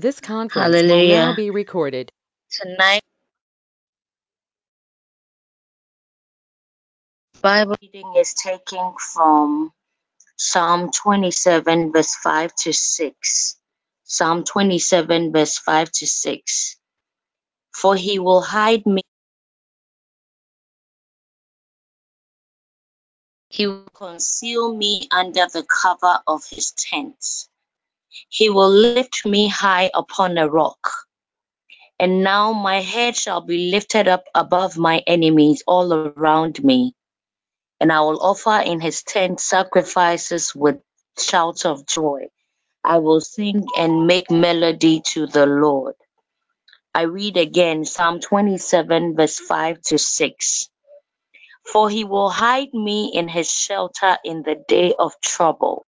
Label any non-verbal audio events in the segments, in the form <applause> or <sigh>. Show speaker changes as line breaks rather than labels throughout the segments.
This conference will now
Hallelujah.
be recorded.
Tonight, Bible reading is taken from Psalm 27, verse 5 to 6. Psalm 27, verse 5 to 6. For he will hide me, he will conceal me under the cover of his tent. He will lift me high upon a rock. And now my head shall be lifted up above my enemies all around me. And I will offer in his tent sacrifices with shouts of joy. I will sing and make melody to the Lord. I read again Psalm 27, verse 5 to 6. For he will hide me in his shelter in the day of trouble.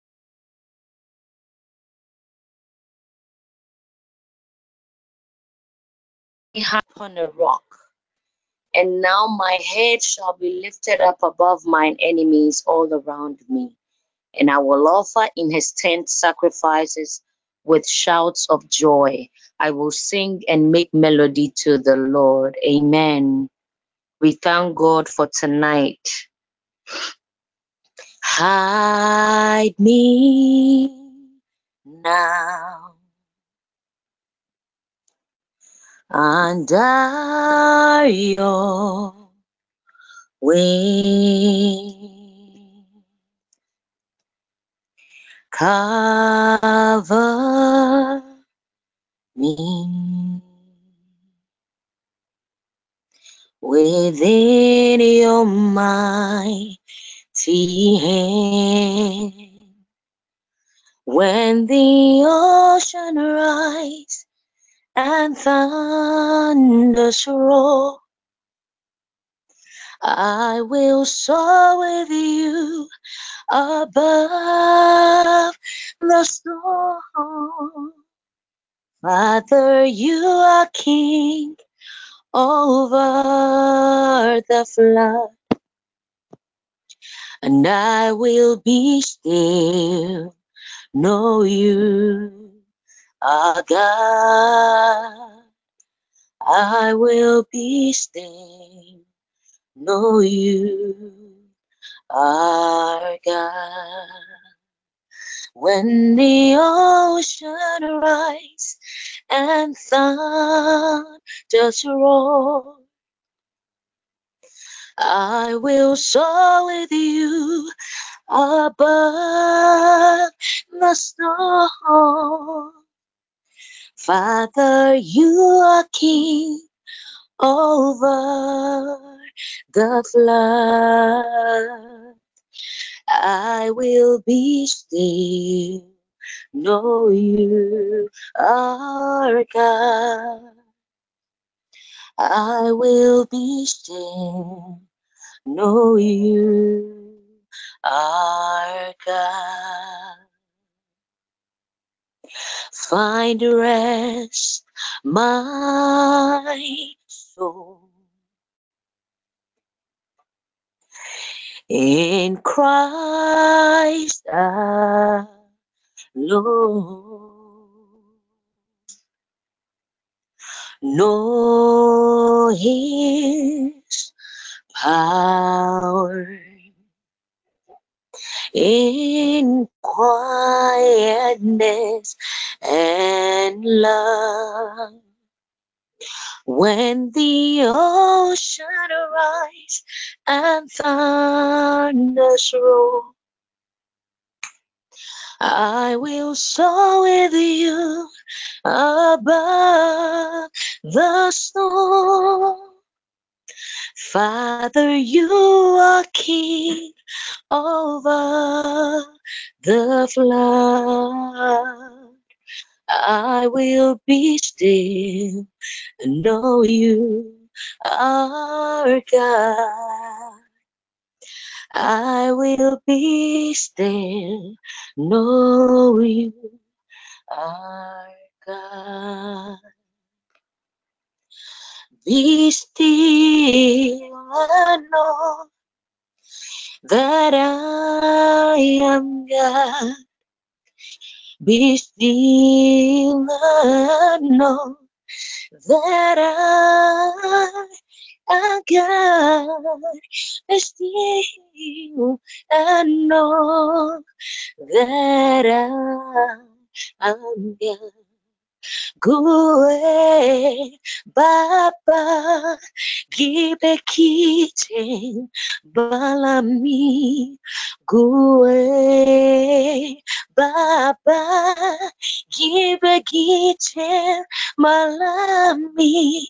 Upon a rock. And now my head shall be lifted up above mine enemies all around me. And I will offer in his tent sacrifices with shouts of joy. I will sing and make melody to the Lord. Amen. We thank God for tonight. Hide me now under your wing. Cover me within your mighty hand. When the ocean rise and thunders roar, I will soar with you above the storm. Father, you are king over the flood, and I will be still. Know you are God. I will be still. Know you are God. When the ocean rise and thunders roar, I will soar with you above the storm. Father, you are king over the flood. I will be still, know you are God. I will be still, know you are God. Find rest, my soul. In Christ alone. Know His power in quietness and love. When the ocean rise and thunders roar, I will soar with you above the storm. Father, you are king over the flood. I will be still and know you are God. I will be still, know you are God. Be still and know that I am God. Be still and know that I am God. Be still and know that I am God. Gue Baba Gibekite Balami Gue Baba Gibekite Malami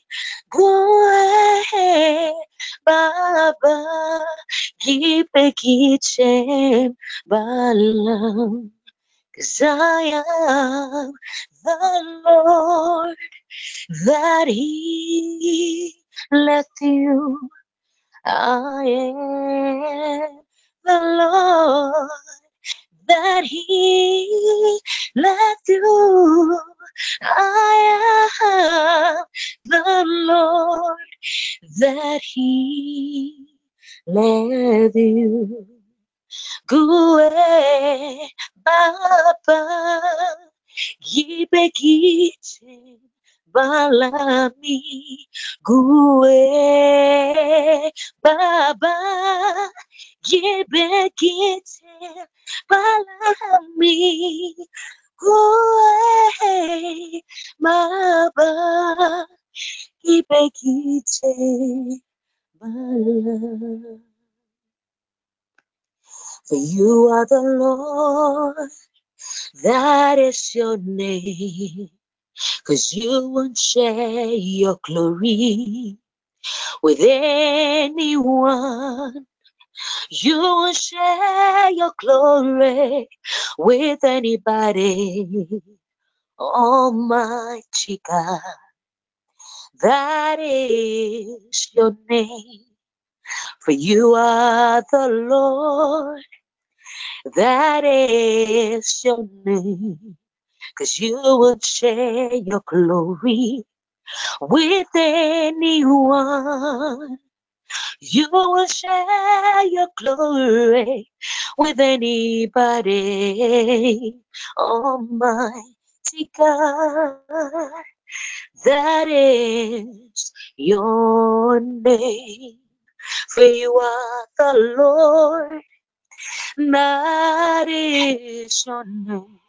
Gue Baba Gibekite Balam I am the Lord that He left you. I am the Lord that He left you. I am the Lord that He left you. Gue Baba Gibekite balami. Gue baba gibekite balami. Gue baba gibekite balami For you are the Lord, that is your name. Cause you won't share your glory with anyone. You won't share your glory with anybody. Almighty God, that is your name. For you are the Lord, that is your name. Cause you won't share your glory with anyone. You will share your glory with anybody. Almighty God, that is your name. For you are the Lord, is your name.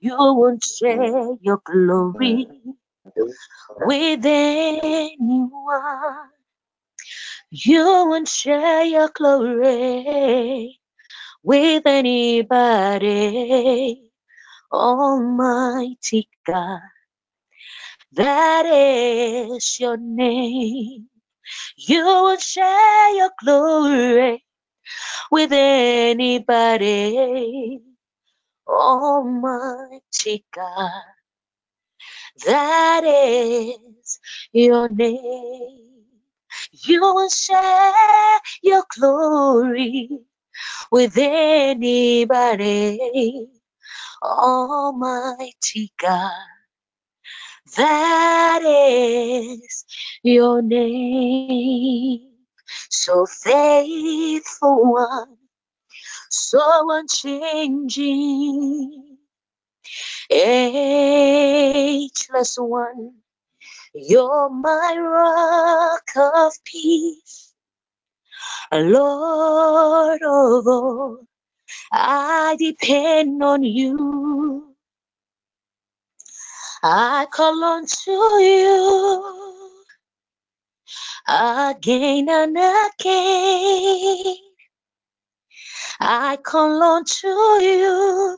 You won't share your glory with anyone. You won't share your glory with anybody. Almighty God, that is your name. You won't share your glory with anybody. Almighty God, that is your name. You will share your glory with anybody. Almighty God, that is your name. So faithful one, so unchanging, ageless one. You're my rock of peace, Lord of all. I depend on you. I call on to you again and again. I call on to you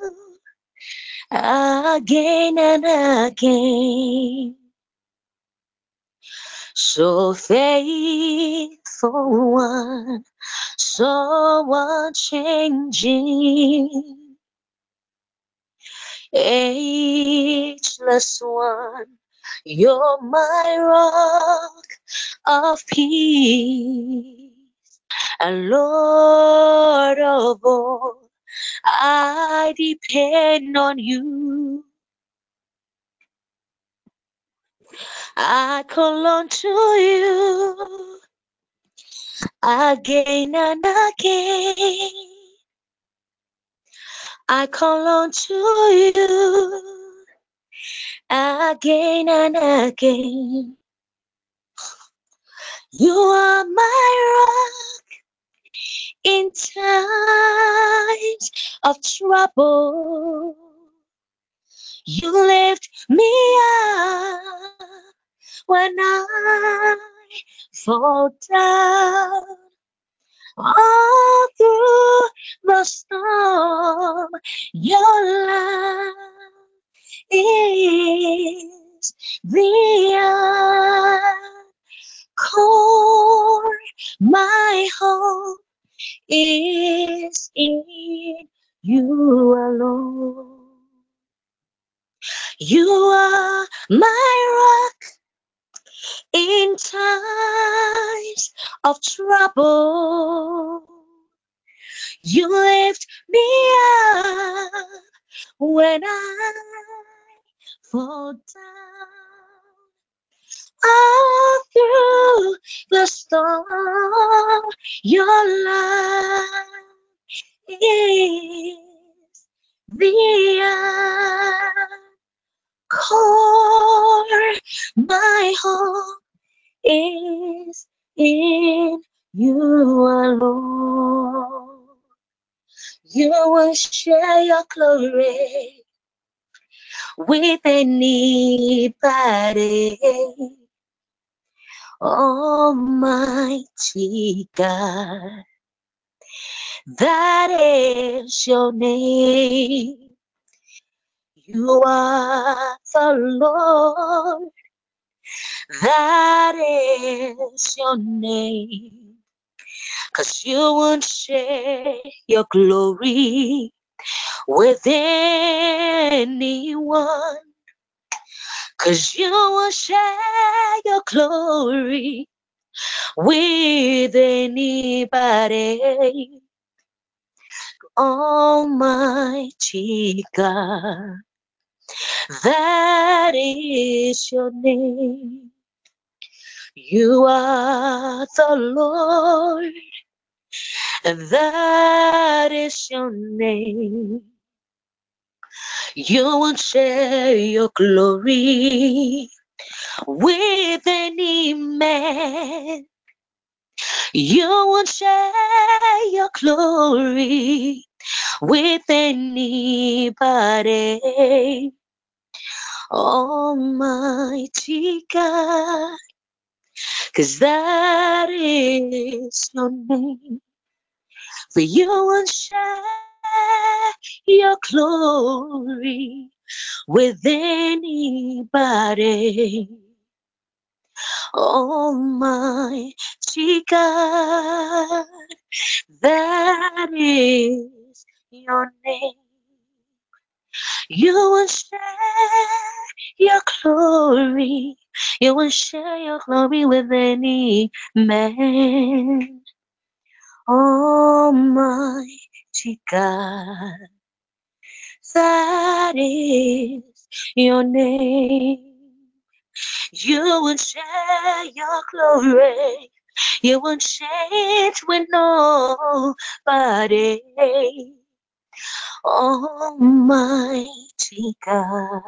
again and again. So faithful one, so unchanging. ageless one. You're my rock of peace, and Lord of all, I depend on you. I call on to you again and again. I call on to you again and again. You are my rock in times of trouble. You lift me up when I fall down. All through the storm, your love is the core. My hope is in you alone. You are my rock in times of trouble. You lift me up when I fall down. All through the storm, your love is the core. My hope is in you alone. You will share your glory with anybody. Almighty God, that is your name. You are the Lord, that is your name. Cause you won't share your glory with anyone. Cause you will share your glory with anybody. Almighty God, that is your name. You are the Lord, that is your name. You won't share your glory with any man. You won't share your glory with anybody. Almighty God, cause that is your name. For you will share your glory with anybody. Oh Almighty God, that is your name. You will share your glory. You will share your glory with any man. Almighty God, that is your name. You will share your glory. You won't change with nobody. Almighty God,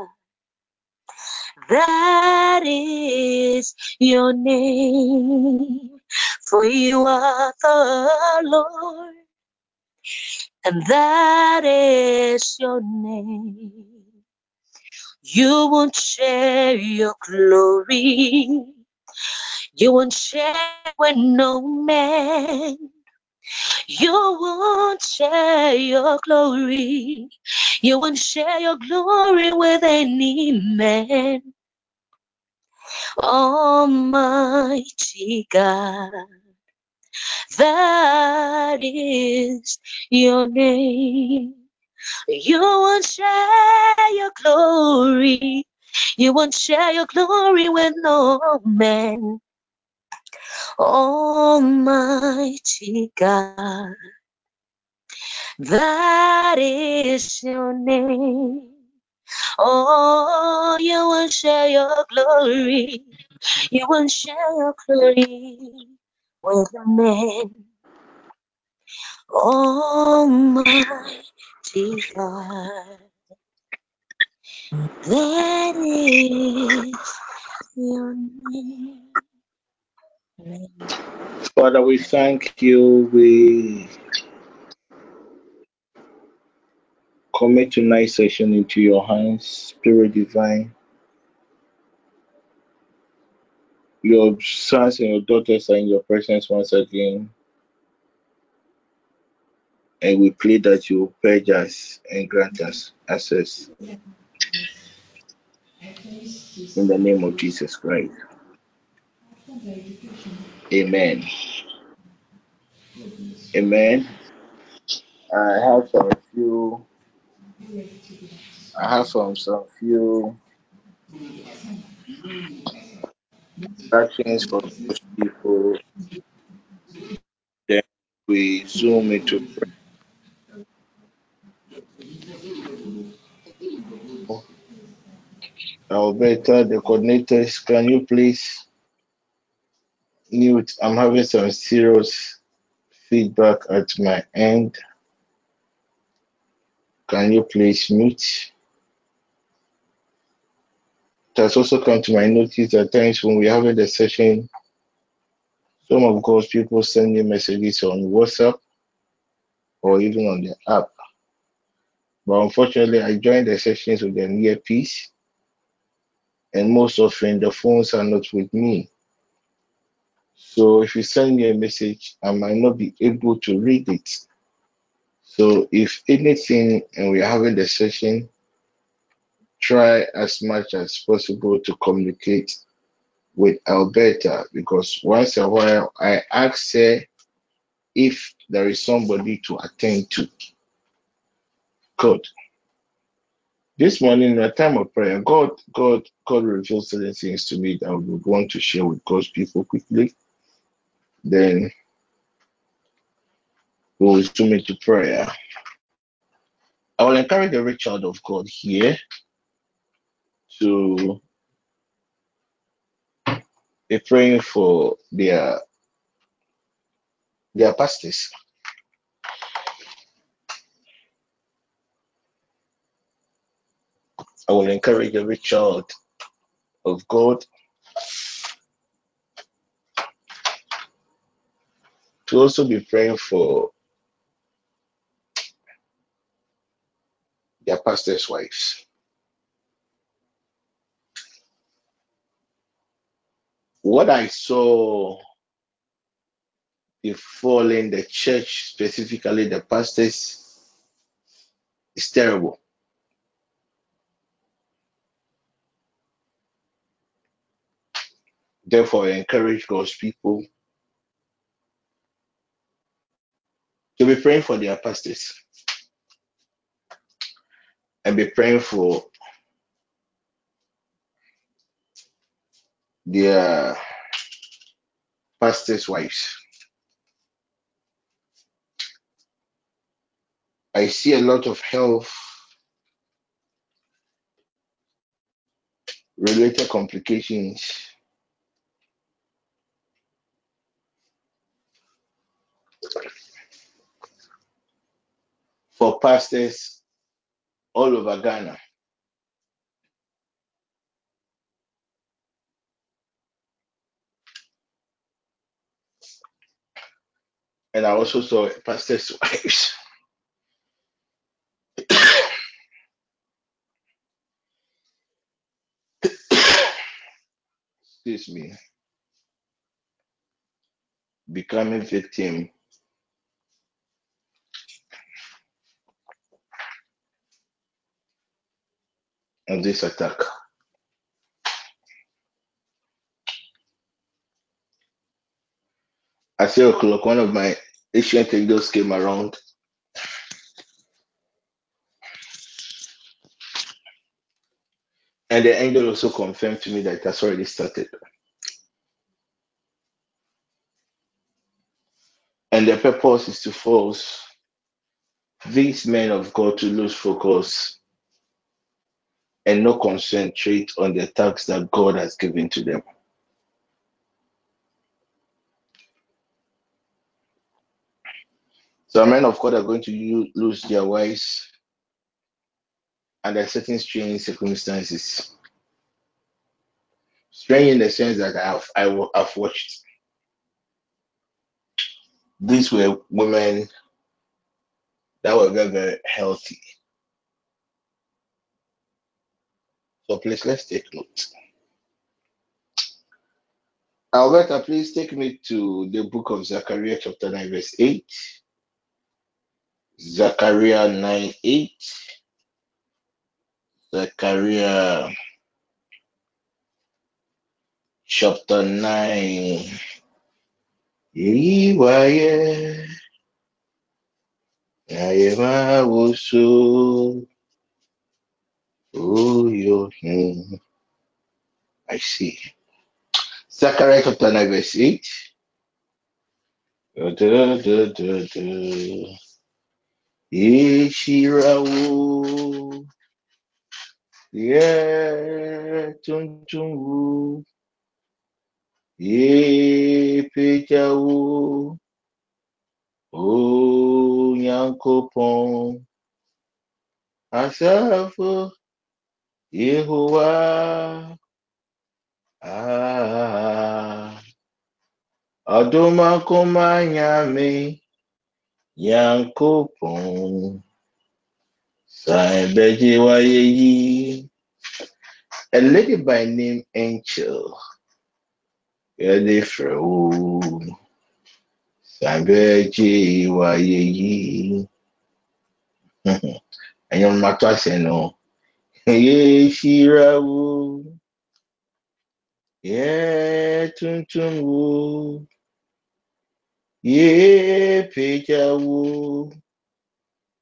that is your name. For you are the Lord, and that is your name. You won't share your glory. You won't share with no man. You won't share your glory. You won't share your glory with any man. Almighty God, that is your name. You won't share your glory. You won't share your glory with no man. Almighty God, that is your name. Oh, you won't share your glory. You won't share your glory with a man. Almighty oh, God. That is your name.
Father, we thank you. We commit tonight's session into your hands, Spirit Divine. Your sons and your daughters are in your presence once again. And we pray that you purge us and grant us access. In the name of Jesus Christ. Amen. Amen. I have some few I have some some few instructions for those people. Then we zoom into prayer. Alberta, the coordinators, can you please mute? I'm having some serious feedback at my end. Can you please mute? It has also come to my notice that times when we're having the session, some of God's people send me messages on WhatsApp or even on the app. But unfortunately, I join the sessions with an earpiece, and most often the phones are not with me. So if you send me a message, I might not be able to read it. So if anything, and we're having the session, try as much as possible to communicate with Alberta because once in a while I ask her if there is somebody to attend to. God. This morning in a time of prayer, God, God, God revealed certain things to me that I would want to share with God's people quickly. Then we will zoom into prayer. I will encourage every child of God here to be praying for their their pastors. I will encourage every child of God to also be praying for their pastors' wives. What I saw befalling the church, specifically the pastors, is terrible. Therefore, I encourage God's people to be praying for their pastors and be praying for their pastors' wives. I see a lot of health related complications for pastors all over Ghana. And I also saw pastors' <laughs> wives. Excuse me. Becoming victim of this attack. At three o'clock, one of my ancient angels came around And the angel also confirmed to me that it has already started. And the purpose is to force these men of God to lose focus and not concentrate on the tasks that God has given to them. So men of God are going to lose their wives under certain strange circumstances. Strange in the sense that I've I, I've watched. These were women that were very very healthy. So please let's take note. Alberta, please take me to the book of Zechariah, chapter 9, verse 8. Zechariah 9 8. Zechariah chapter 9. Iwaye Ayema Wusu Uyohin. I see. Zechariah chapter 9, verse 8. Da, da, da, da, da. Ishirawo Ye Tuntunwu Ye Pejawo O Nyankopon Asafo Yehowa Ah Adumakoma Nyame Nyankopon Saibeji Wayeyi A lady by name Angel Yede Frewo Saibeji Wayeyi <laughs> Ẹ̀yin ọmọ tó àṣẹ náà. Ye Shirawo Ye Tuntunwu Ye Pejawo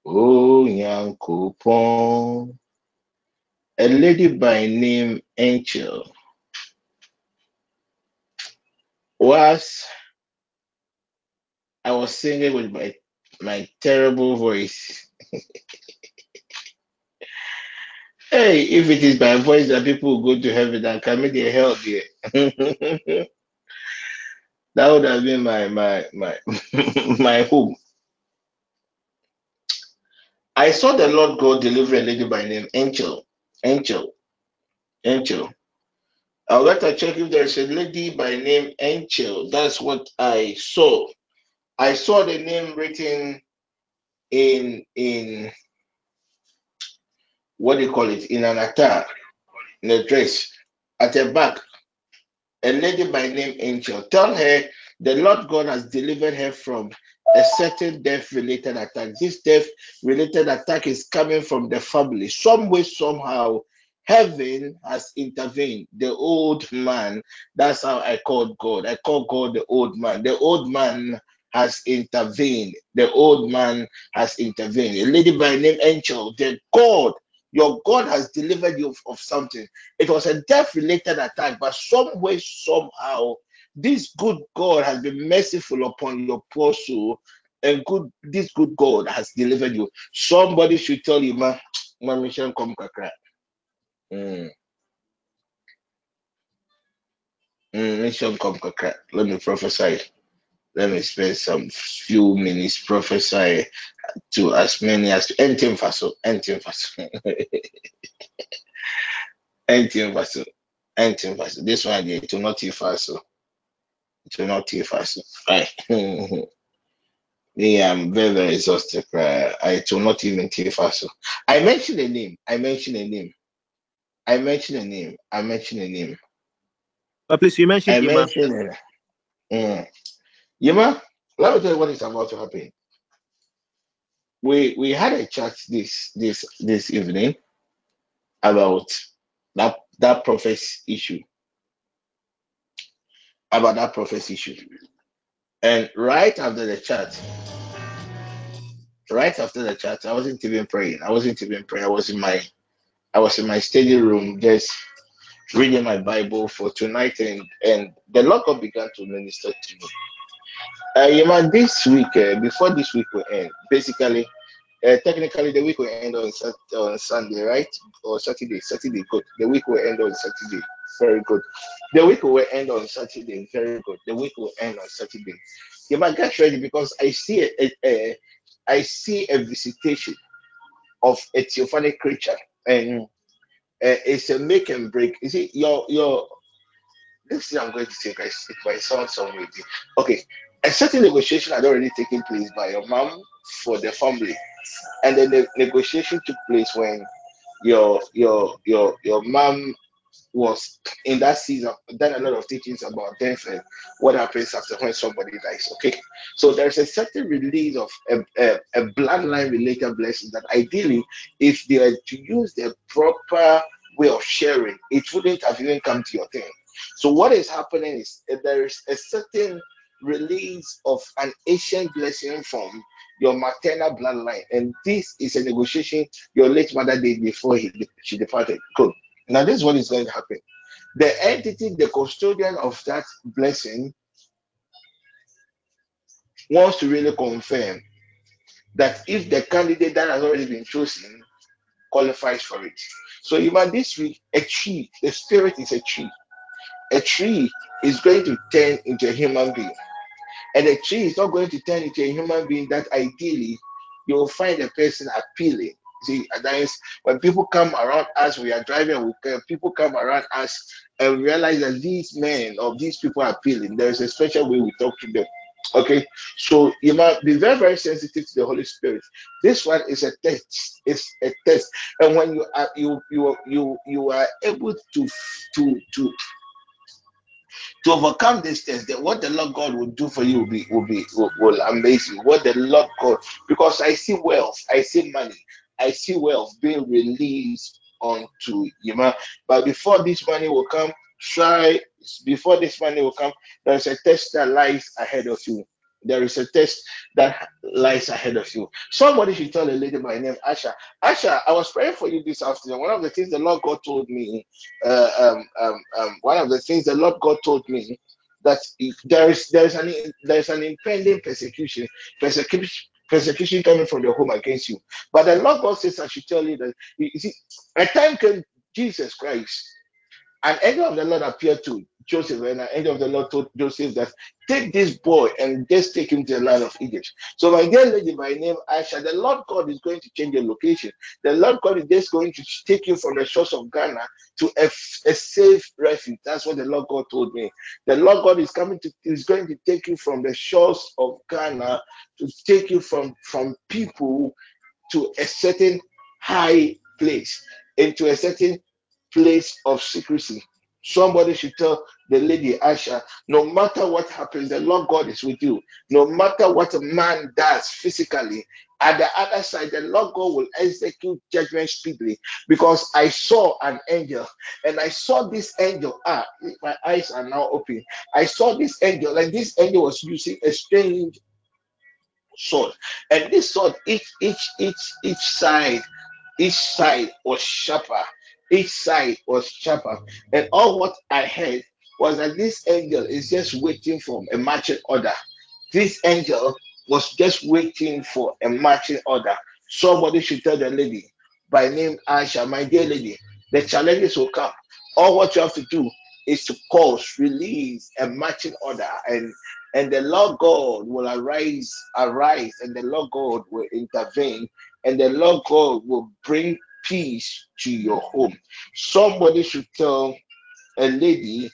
O Nyankopon A lady by name Angel was I was singing with my my terrible voice. <laughs> Hey, if it is by voice that people will go to heaven and can make their hell there. <laughs> that would have been my my my <laughs> my hope. I saw the Lord God deliver a lady by name Angel. Angel. Angel. I'll let her check if there's a lady by name Angel. That's what I saw. I saw the name written in in what do you call it in an attire, in a dress, at the back. A lady by name Angel. Tell her the Lord God has delivered her from a certain death related attack. This death related attack is coming from the family. Some way, somehow, heaven has intervened. The old man, that's how I called God. I call God the old man. The old man has intervened. The old man has intervened. A lady by name Angel, the God, your God has delivered you of, something. It was a death related attack, but some way, somehow, this good God has been merciful upon your poor soul, and good this good God has delivered you. Somebody should tell you, man, my mission come kakra. Mm, mm, mission come kakra. Let me prophesy. Let me spend some few minutes prophesy to as many as anything faso, anything faso, <laughs> anything faso, anything faso. This one it will not be faso. It will not be faso. Right. <laughs> Me, I'm very, very exhausted. Uh, I will not even take fast. I mentioned a name. I mentioned a name. I mentioned a name. I mentioned a name.
But please, you mentioned
I
Ima.
mentioned. Mm. Yema, let me tell you what is about to happen. We we had a chat this this this evening about that that prophet's issue. About that prophet's issue. And right after the chat, right after the chat, I wasn't even praying. I wasn't even praying. I was in my I was in my study room just reading my Bible for tonight, and and the Lord God began to minister to me. Uh, yeah, man, this week, uh, before this week will end, basically, uh, technically, the week will end on on Sunday, right? Or Saturday. Saturday, good. The week will end on Saturday. Very good. The week will end on Saturday. Very good. The week will end on Saturday. Yeah, man, get ready because I see a, a, a I see a visitation of a theophanic creature and uh, it's a make and break. You see, your your this thing I'm going to say, guys, it might sound some. Okay, a certain negotiation had already taken place by your mom for the family, and then the negotiation took place when your your your your mom was in that season done a lot of teachings about death and what happens after when somebody dies. Okay, so there's a certain release of a, a, a bloodline related blessing that ideally, if they were to use the proper way of sharing, it wouldn't have even come to your thing. So what is happening is eh, there is a certain release of an ancient blessing from your maternal bloodline, and this is a negotiation your late mother did before he, she departed. Good. Now, this is what is going to happen. The entity, the custodian of that blessing, wants to really confirm that if the candidate that has already been chosen qualifies for it. So, even this week, a tree, the spirit is a tree. A tree is going to turn into a human being. And a tree is not going to turn into a human being that ideally you will find a person appealing. See, that is when people come around us, we are driving, we, people come around us and realize that these men or these people are appealing. There is a special way we talk to them. Okay, so you must be very, very sensitive to the Holy Spirit. This one is a test. It's a test, and when you are you you you you are able to to to to overcome this test, that what the Lord God will do for you will be will be will, will amaze you. What the Lord God, because I see wealth, I see money, I see wealth being released onto you. Man. But before this money will come, try before this money will come, there's a test that lies ahead of you. There is a test that lies ahead of you. Somebody should tell a lady by name Asha. Asha, I was praying for you this afternoon. One of the things the Lord God told me, uh, um, um, um, one of the things the Lord God told me that there is there is an there is an impending persecution, persecution, persecution coming from the home against you. But the Lord God says, I should tell you that you see, a time came Jesus Christ an angel of the Lord appeared to Joseph, and the angel of the Lord told Joseph that take this boy and just take him to the land of Egypt. So, my dear lady by name Aisha, the Lord God is going to change your location. The Lord God is just going to take you from the shores of Ghana to a, a safe refuge. That's what the Lord God told me. The Lord God is coming to is going to take you from the shores of Ghana to take you from from people to a certain high place into a certain place of secrecy. Somebody should tell the lady Asha, no matter what happens, the Lord God is with you. No matter what a man does physically, at the other side, the Lord God will execute judgment speedily. Because I saw an angel, and I saw this angel. Ah, my eyes are now open. I saw this angel, and this angel was using a strange sword. And this sword, each each each each side each side was sharper. Each side was sharper. And all what I heard was that this angel is just waiting for a marching order. This angel was just waiting for a marching order. Somebody should tell the lady by name Aisha, my dear lady, the challenges will come. All what you have to do is to cause, release a marching order, and and the Lord God will arise, arise, and the Lord God will intervene and the Lord God will bring peace to your home. Somebody should tell a lady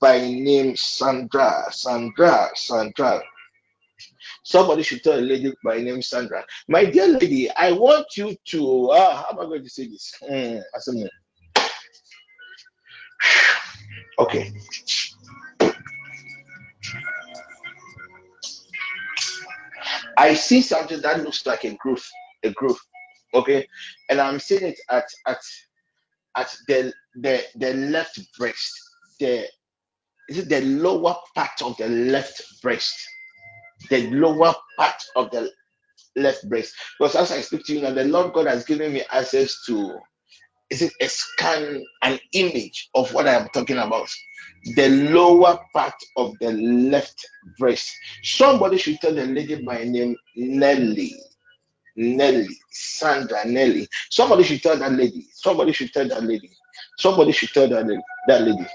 by name Sandra, Sandra, Sandra. Somebody should tell a lady by name Sandra. My dear lady, I want you to. Uh, how am I going to say this? Mm, okay. I see something that looks like a groove, a growth. Okay, and I'm seeing it at at at the the the left breast. The is it the lower part of the left breast? The lower part of the left breast. Because as I speak to you now, the Lord God has given me access to is it a scan, an image of what I am talking about? The lower part of the left breast. Somebody should tell the lady by name Nelly. Nelly, Sandra, Nelly. Somebody should tell that lady. Somebody should tell that lady. Somebody should tell that lady, that lady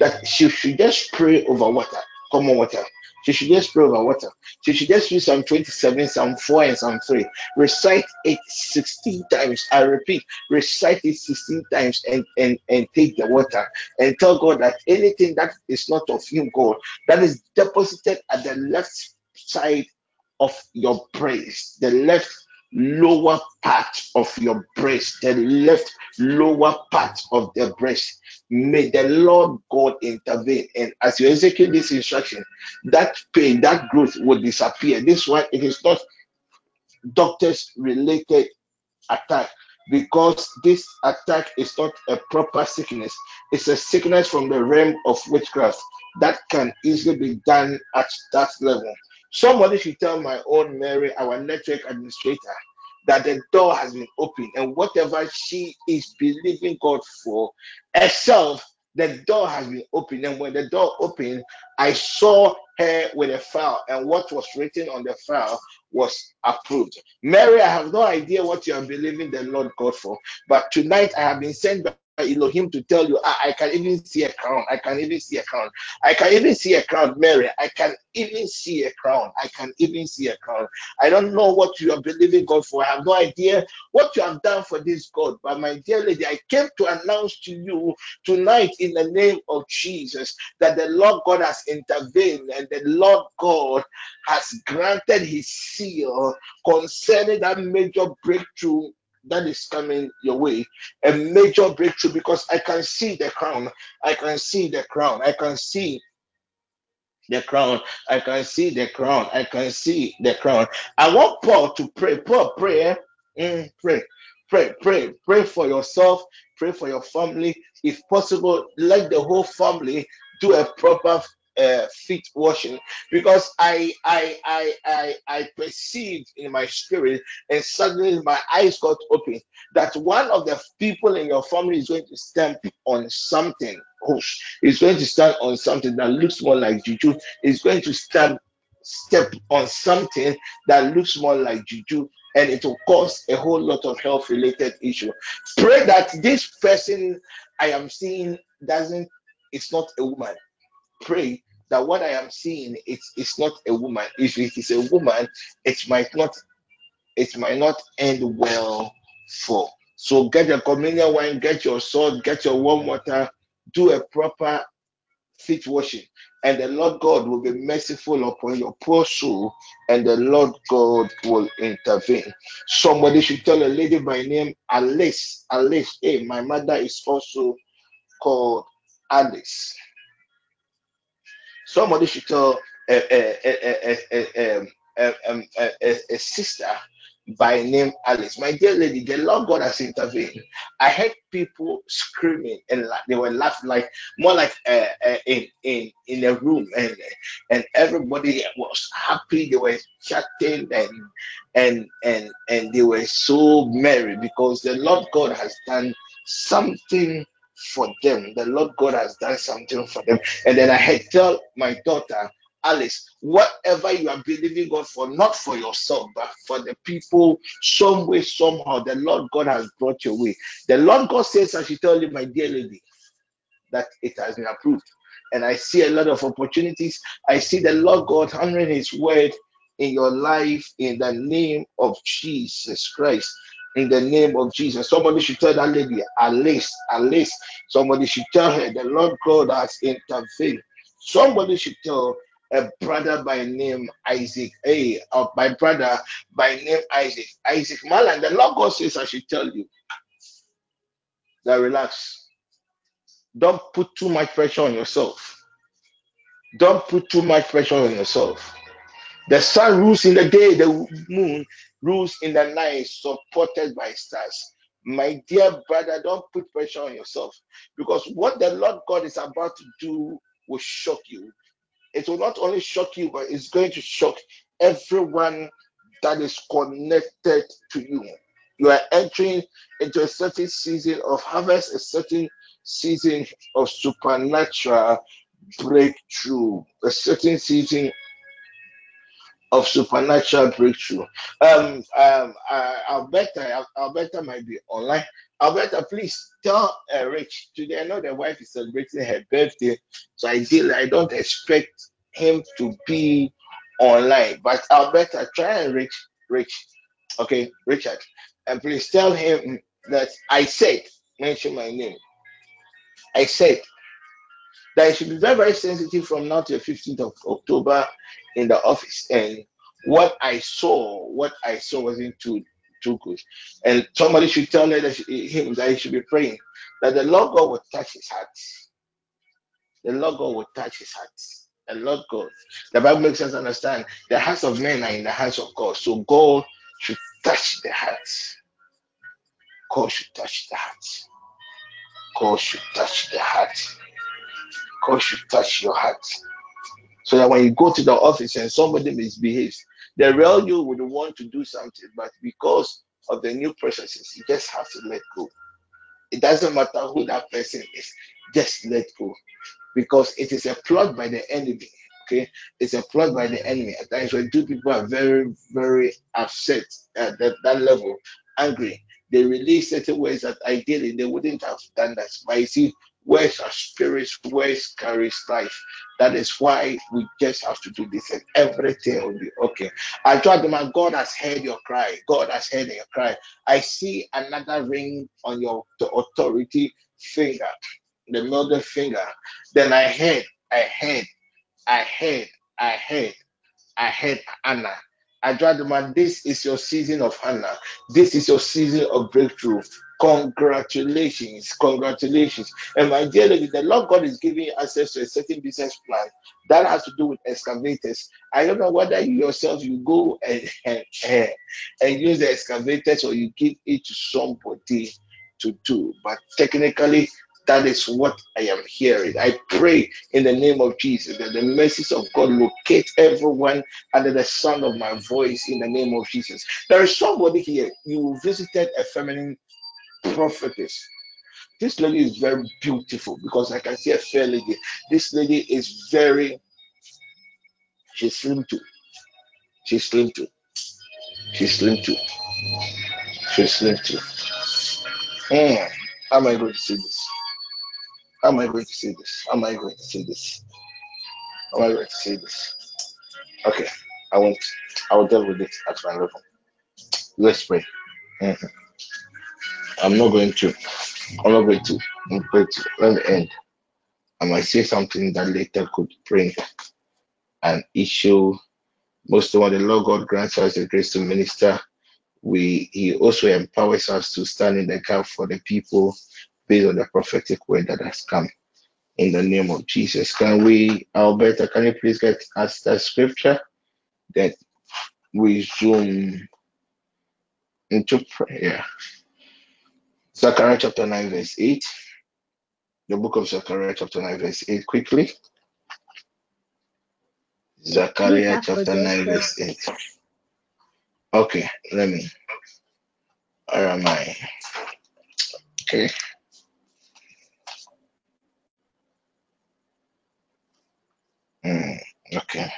that she should just pray over water, common water. She should just pray over water. She should just use Psalm 27, Psalm 4, and Psalm 3. Recite it 16 times. I repeat, recite it 16 times and, and, and take the water and tell God that anything that is not of Him, God, that is deposited at the left side of your praise, the left lower part of your breast, the left lower part of the breast. May the Lord God intervene. And as you execute this instruction, that pain, that growth will disappear. This one, it is not doctors related attack because this attack is not a proper sickness. It's a sickness from the realm of witchcraft that can easily be done at that level. Somebody should tell my own Mary, our network administrator, that the door has been opened and whatever she is believing God for herself, the door has been opened. And when the door opened, I saw her with a file, and what was written on the file was approved. Mary, I have no idea what you are believing the Lord God for, but tonight I have been sent by Uh, Elohim to tell you, I, I can even see a crown. I can even see a crown. I can even see a crown, Mary. I can even see a crown. I can even see a crown. I don't know what you are believing God for. I have no idea what you have done for this God. But my dear lady, I came to announce to you tonight in the name of Jesus that the Lord God has intervened and the Lord God has granted his seal concerning that major breakthrough that is coming your way a major breakthrough because I can see the crown. I can see the crown. I can see the crown. I can see the crown. I can see the crown. I want Paul to pray. Paul, pray. Mm, pray. Pray, pray, pray for yourself, pray for your family. If possible, let the whole family do a proper uh, feet washing because I, I I I I perceived in my spirit and suddenly my eyes got open that one of the people in your family is going to stamp on something. Oh, is going to stand on something that looks more like juju. Is going to stamp step on something that looks more like juju and it will cause a whole lot of health related issue pray that this person i am seeing doesn't it's not a woman pray that what I am seeing it's it's not a woman. If it is a woman, it might not it might not end well for. So get your communion wine, get your sword, get your warm water, do a proper feet washing, and the Lord God will be merciful upon your poor soul, and the Lord God will intervene. Somebody should tell a lady by name Alice. Alice, hey, my mother is also called Alice Somebody should tell a, a, a, a, a, a, um, a, a, a sister by name Alice. My dear lady, the Lord God has intervened. I heard people screaming and they were laughing like more like uh, uh, in in in a room, and and everybody was happy. They were chatting and and and and they were so merry because the Lord God has done something for them. The Lord God has done something for them. And then I had tell my daughter Alice, whatever you are believing God for, not for yourself, but for the people, some way, somehow, the Lord God has brought your way. The Lord God says, I should tell you, my dear lady, that it has been approved. And I see a lot of opportunities. I see the Lord God honoring His word in your life in the name of Jesus Christ. In the name of Jesus. Somebody should tell that lady, Alice, Alice. Somebody should tell her the Lord God has intervened. Somebody should tell a brother by name Isaac. Hey, or my brother by name Isaac. Isaac Malan. The Lord God says, I should tell you that relax don't put too much pressure on yourself. Don't put too much pressure on yourself. The sun rules in the day, the moon rules in the night, supported by stars. My dear brother, don't put pressure on yourself because what the Lord God is about to do will shock you. It will not only shock you, but it's going to shock everyone that is connected to you. You are entering into a certain season of harvest, a certain season of supernatural breakthrough, a certain season of supernatural breakthrough. Um, um, uh, Alberta, Al- Alberta might be online. Alberta, please tell uh, Rich today. I know the wife is celebrating her birthday, so ideally, I don't expect him to be online. But Alberta, try and reach Rich. Okay, Richard. And please tell him that I said, mention my name. I said that he should be very, very sensitive from now to the 15th of October in the office. And what I saw, what I saw wasn't too too good. And somebody should tell her that she, him that he should be praying that the Lord God will touch his heart. The Lord God will touch his heart. The Lord God. The Bible makes us understand the hearts of men are in the hands of God. So God should touch the hearts. God should touch the heart. God should touch the heart. God should touch your heart. So that when you go to the office and somebody misbehaves, the real you would want to do something, but because of the new processes, you just have to let go. It doesn't matter who that person is, just let go because it is a plot by the enemy. Okay, it's a plot by the enemy. At times when two people are very, very upset at that, that level, angry, they release certain words that ideally they wouldn't have done that. But you see, words are spirits, words carries life. That is why we just have to do this and everything will be okay. I told them, God has heard your cry. God has heard your cry. I see another ring on your the authority finger, the middle finger. Then I heard, I heard, I heard, I heard. I heard Anna. I tried man, this is your season of Hannah. This is your season of breakthrough. Congratulations, congratulations. And my dear lady, the Lord God is giving access to a certain business plan that has to do with excavators. I don't know whether you yourself you go and, and, and use the excavators or you give it to somebody to do, but technically that is what I am hearing. I pray in the name of Jesus that the mercies of God locate everyone under the sound of my voice in the name of Jesus. There is somebody here. You visited a feminine prophetess. This lady is very beautiful because I can see a fair lady. This lady is very, she's slim too. She's slim too. She's slim too. She's slim too. Mm. Am I going to see this? How am I going to see this? How am I going to say this? How am I going to see this? Okay, I won't. I will deal with it at my level. Let's pray. Mhm. I'm not going to. I'm not going to. I'm going to. Let me end. I might say something that later could bring an issue. Most of all, the Lord God grants us the grace to minister. We He also empowers us to stand in the gap for the people based on the prophetic word that has come. In the name of Jesus, can we, Alberta? Can you please get us that scripture that we zoom into prayer? Zechariah chapter 9, verse 8. The book of Zechariah chapter 9, verse 8. Quickly. Zechariah chapter 9, verse 8. Okay, let me. Where am I? Okay. Mm, okay.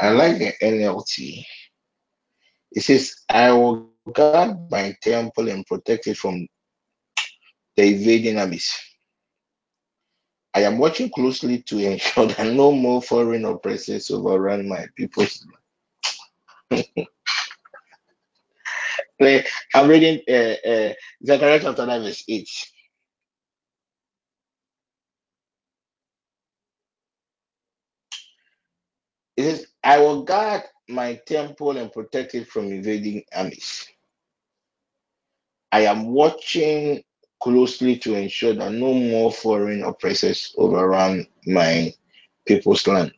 I like the NLT. It says, I will guard my temple and protect it from the invading armies. I am watching closely to ensure <laughs> that no more foreign oppressors overrun my people's. <laughs> I'm reading uh, uh, Zechariah chapter 9, verse 8. It says, I will guard my temple and protect it from invading armies. I am watching closely to ensure that no more foreign oppressors overrun my people's land.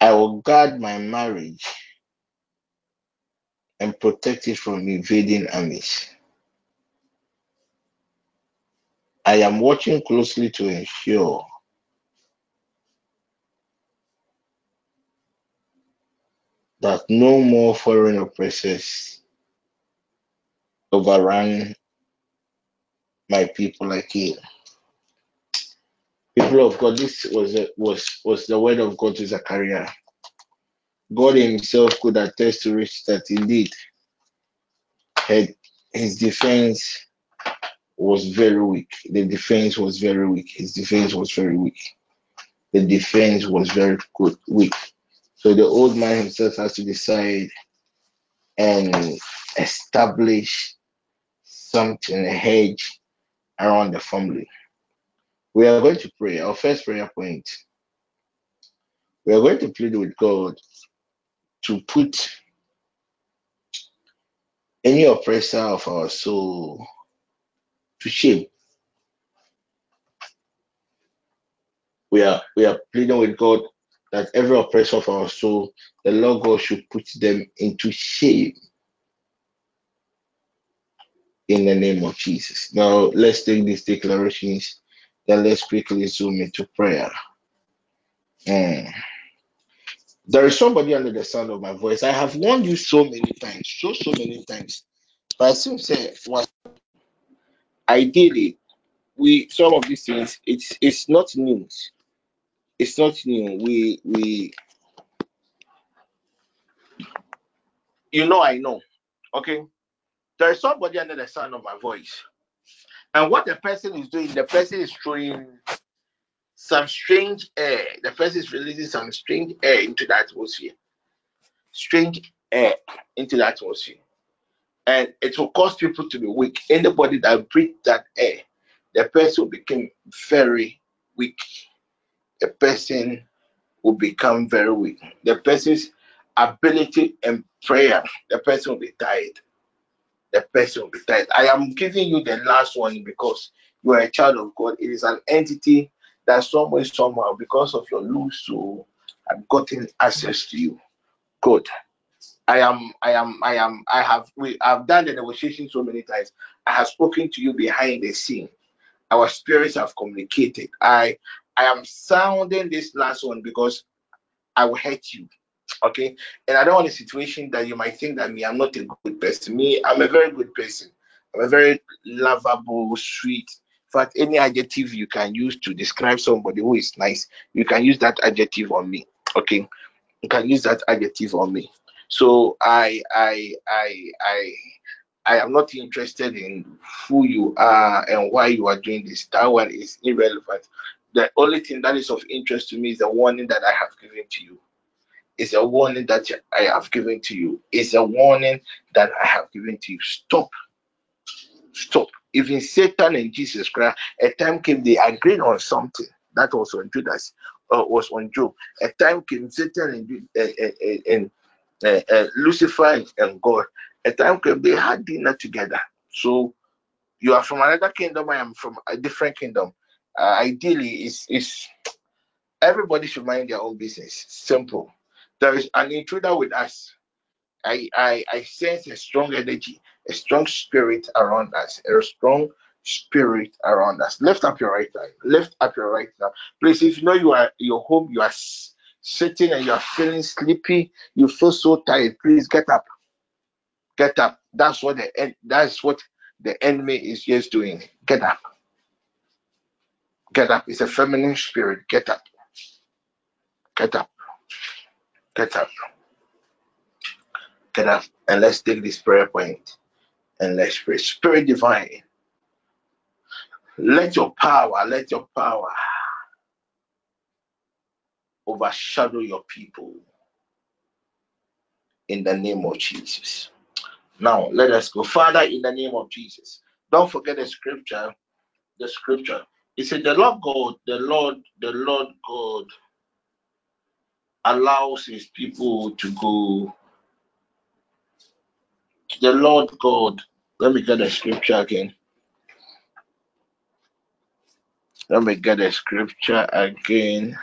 I will guard my marriage and protect it from invading armies. I am watching closely to ensure that no more foreign oppressors overrun my people again. Eh, people of God, this was a, was was the word of God to Zechariah. God Himself could attest to it that indeed had his defense was very weak. The defense was very weak. His defense was very weak. The defense was very good, weak. So the old man himself has to decide and establish something, a hedge around the family. We are going to pray. Our first prayer point. We are going to plead with God to put any oppressor of our soul to shame. We are we are pleading with God that every oppressor of our soul, the Lord God should put them into shame in the name of Jesus. Now let's take these declarations, then let's quickly zoom into prayer. Mm. There is somebody under the sound of my voice. I have warned you so many times, so so many times. But I still say what ideally we some of these things it's it's not news. It's not new. We we you know I know. Okay. There is somebody under the sound of my voice. And what the person is doing, the person is throwing some strange air. The person is releasing some strange air into the atmosphere. Strange air into the atmosphere. And it will cause people to be weak. Anybody that breathes that air, the person will become very weak. The person will become very weak. The person's ability and prayer, the person will be tired the person will be tied. I am giving you the last one because you are a child of God. It is an entity that somewhere, somehow, because of your loose soul, have gotten access to you. Good. I am, I am, I am, I have, we have done the negotiation so many times. I have spoken to you behind the scene. Our spirits have communicated. I, I am sounding this last one because I will hurt you. Okay. And I don't want a situation that you might think that me, I'm not a good person. Me, I'm a very good person. I'm a very lovable, sweet. In fact, any adjective you can use to describe somebody who is nice, you can use that adjective on me. Okay. You can use that adjective on me. So I I I I I am not interested in who you are and why you are doing this. That one is irrelevant. The only thing that is of interest to me is the warning that I have given to you. It's a warning that I have given to you. It's a warning that I have given to you. Stop. Stop. Even Satan and Jesus Christ, a time came they agreed on something. That was on Judas, uh, was on Job. A time came Satan and, uh, and uh, uh, Lucifer and God. A time came they had dinner together. So you are from another kingdom. I am from a different kingdom. Uh, ideally, is is everybody should mind their own business. Simple there is an intruder with us. I, I, I sense a strong energy, a strong spirit around us, a strong spirit around us. Lift up your right hand. Lift up your right hand. Please, if you know you are your home, you are sitting and you are feeling sleepy, you feel so tired. Please get up. Get up. That's what the that's what the enemy is just doing. Get up. Get up. It's a feminine spirit. Get up. Get up. Get up. Get up. And let's take this prayer point and let's pray. Spirit divine, let your power, let your power overshadow your people in the name of Jesus. Now, let us go. Father, in the name of Jesus. Don't forget the scripture. The scripture. It said, The Lord God, the Lord, the Lord God allows his people to go. The Lord God, let me get the scripture again. Let me get the scripture again.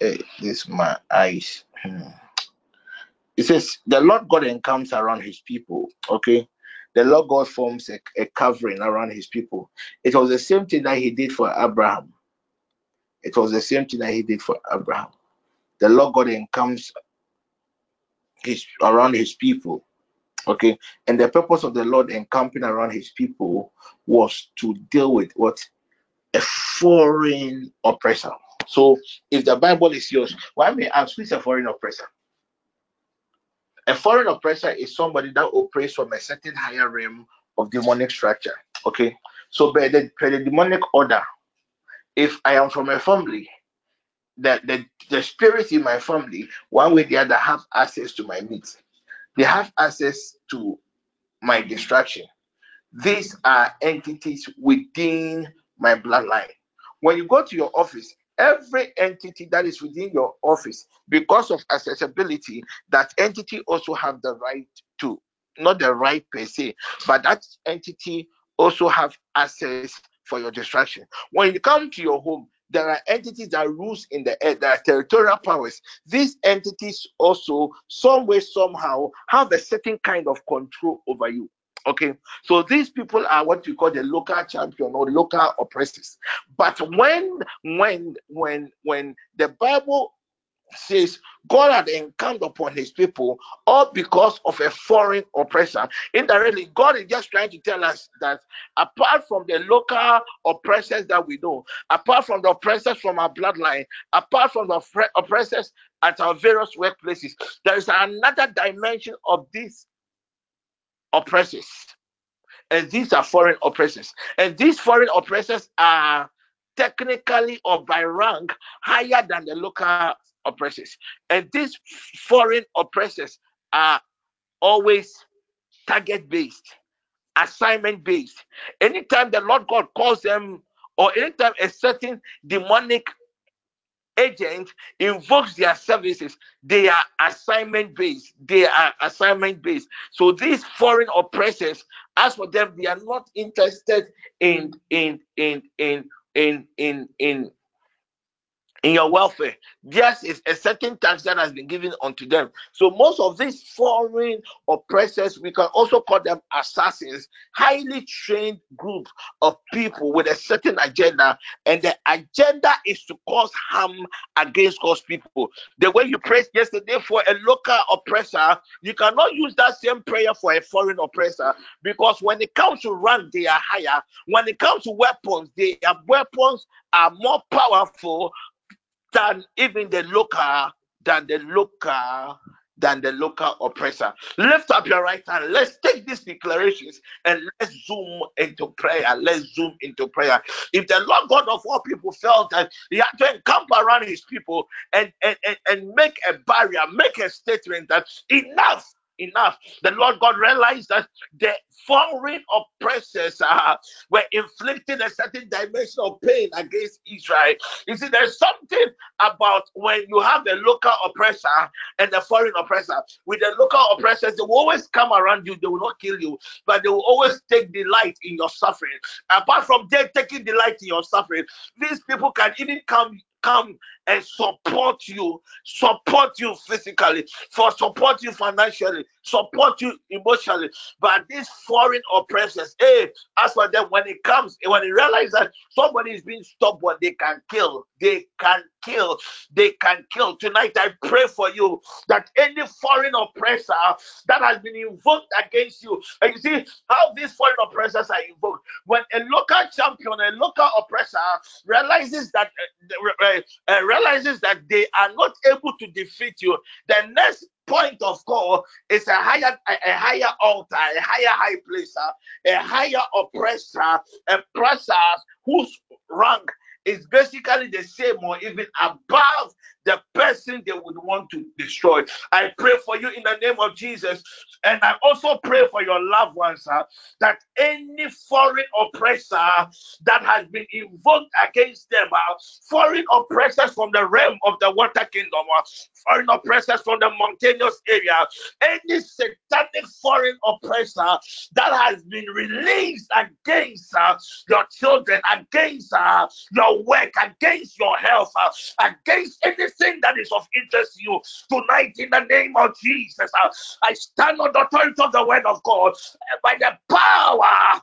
Hey, this my eyes. Hmm. It says the Lord God encamps around his people. Okay. The Lord God forms a, a covering around his people. It was the same thing that he did for Abraham. It was the same thing that he did for Abraham. The Lord God encamps his around his people. Okay. And the purpose of the Lord encamping around his people was to deal with what? A foreign oppressor. So if the Bible is yours, why may I ask who is a foreign oppressor? A foreign oppressor is somebody that operates from a certain higher realm of demonic structure. Okay, so by the, by the demonic order, if I am from a family, that the, the spirits in my family, one way or the other, have access to my meat. They have access to my destruction. These are entities within my bloodline. When you go to your office, every entity that is within your office, because of accessibility, that entity also have the right to, not the right per se, but that entity also have access for your destruction. When you come to your home, there are entities that rules in the air, there are territorial powers. These entities also, some way, somehow, have a certain kind of control over you. Okay, so these people are what you call the local champion or local oppressors. But when when when when the Bible says God had encamped upon his people all because of a foreign oppressor. Indirectly, God is just trying to tell us that apart from the local oppressors that we know, apart from the oppressors from our bloodline, apart from the oppressors at our various workplaces, there is another dimension of these oppressors. And these are foreign oppressors. And these foreign oppressors are technically or by rank higher than the local oppressors. And these foreign oppressors are always target based, assignment based. Anytime the Lord God calls them, or anytime a certain demonic agent invokes their services, they are assignment based. They are assignment based. So these foreign oppressors, as for them, they are not interested in in in in in in in in your welfare. Yes, is a certain tax that has been given unto them. So most of these foreign oppressors, we can also call them assassins, highly trained group of people with a certain agenda, and the agenda is to cause harm against God's people. The way you prayed yesterday for a local oppressor, you cannot use that same prayer for a foreign oppressor because when it comes to rank, they are higher. When it comes to weapons, their weapons are more powerful than even the local, than the local, than the local oppressor. Lift up your right hand. Let's take these declarations and let's zoom into prayer. Let's zoom into prayer. If the Lord God of all people felt that he had to encamp around his people and, and, and, and make a barrier, make a statement that enough enough. The Lord God realized that the foreign oppressors uh, were inflicting a certain dimension of pain against Israel. You see, there's something about when you have the local oppressor and the foreign oppressor. With the local oppressors, they will always come around you, they will not kill you, but they will always take delight in your suffering. Apart from them taking delight in your suffering, these people can even come come and support you, support you physically, for support you financially, support you emotionally. But these foreign oppressors, hey, as for them, when it comes, when they realize that somebody is being stopped, stubborn, they can kill, they can kill, they can kill. Tonight, I pray for you that any foreign oppressor that has been invoked against you, and you see how these foreign oppressors are invoked. When a local champion, a local oppressor realizes that uh, uh, uh, realizes that they are not able to defeat you, the next point of call is a higher a, higher altar, a higher high place, uh, a higher oppressor, oppressors whose rank is basically the same or even above the person they would want to destroy. I pray for you in the name of Jesus. And I also pray for your loved ones uh, that any foreign oppressor that has been invoked against them, uh, foreign oppressors from the realm of the water kingdom, uh, foreign oppressors from the mountainous area, any satanic foreign oppressor that has been released against uh, your children, against uh, your work, against your health, uh, against anything that is of interest to you tonight in the name of Jesus. Uh, I stand on the authority of the word of God uh, by the power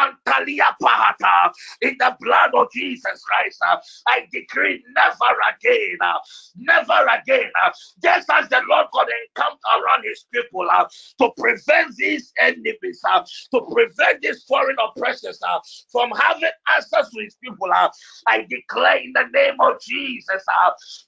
and pahata in the blood of Jesus Christ. Uh, I decree never again, uh, never again, uh, just as the Lord God encamped around his people uh, to prevent these enemies, to prevent these foreign oppressors from having access to his people. I declare in the name of Jesus,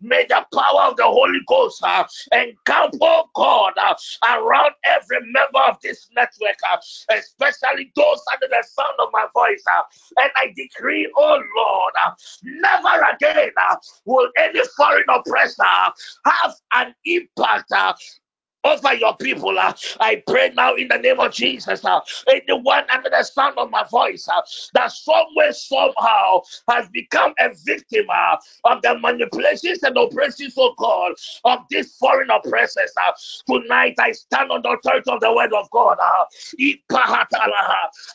may The power of the Holy Ghost uh, encamp, oh God, uh, around every member of this network, uh, especially those under the sound of my voice. Uh, and I decree, oh Lord, uh, never again uh, will any foreign oppressor have an impact over your people. Uh, I pray now in the name of Jesus. Uh, anyone under the sound of my voice uh, that somewhere, somehow has become a victim uh, of the manipulations and oppressions, of God, of these foreign oppressors. Uh, tonight I stand on the authority of the word of God. Uh,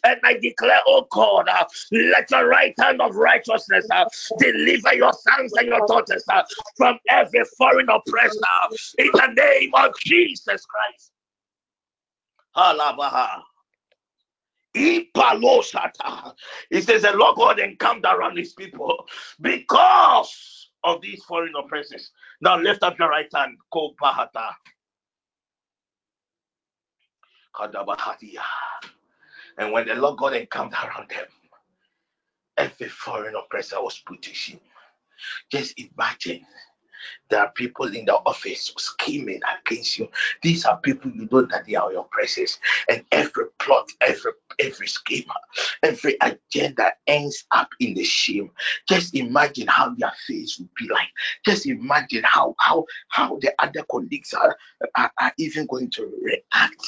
and I declare, oh God, uh, let your right hand of righteousness uh, deliver your sons and your daughters uh, from every foreign oppressor in the name of Jesus Christ. Alabaha. He says, The Lord God encamped around his people because of these foreign oppressors. Now lift up your right hand. Ko bahata. And when the Lord God encamped around them, every foreign oppressor was put to shame. Just imagine there are people in the office scheming against you. These are people you know that they are your oppressors. And every plot, every every scheme, every agenda ends up in the shame. Just imagine how their face would be like. Just imagine how how how the other colleagues are, are, are even going to react.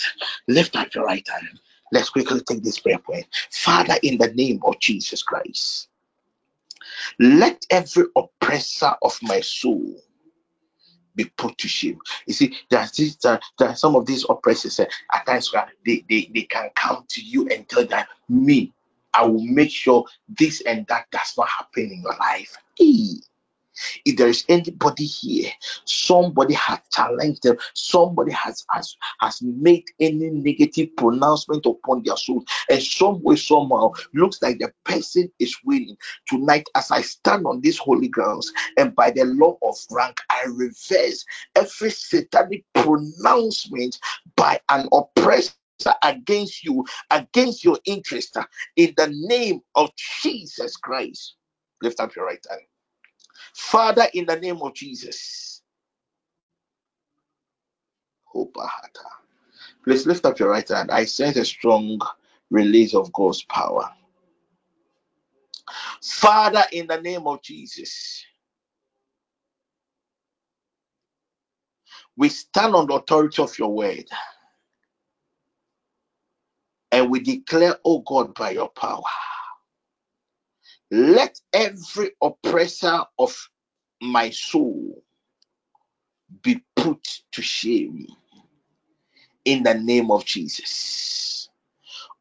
Up your right hand. Let's quickly take this prayer point. Father, in the name of Jesus Christ, let every oppressor of my soul be put to shame. You see, there's this, there, there are some of these oppressors uh, at times where they, they, they can come to you and tell that me, I will make sure this and that does not happen in your life. If there is anybody here, somebody has challenged them, somebody has has, has made any negative pronouncement upon their soul, and some way, somehow, looks like the person is winning. Tonight, as I stand on these holy grounds, and by the law of rank, I reverse every satanic pronouncement by an oppressed against you, against your interest, in the name of Jesus Christ. Lift up your right hand. Father, in the name of Jesus. Please lift up your right hand. I sense a strong release of God's power. Father, in the name of Jesus, we stand on the authority of your word and we declare, oh God, by your power, let every oppressor of my soul be put to shame in the name of Jesus.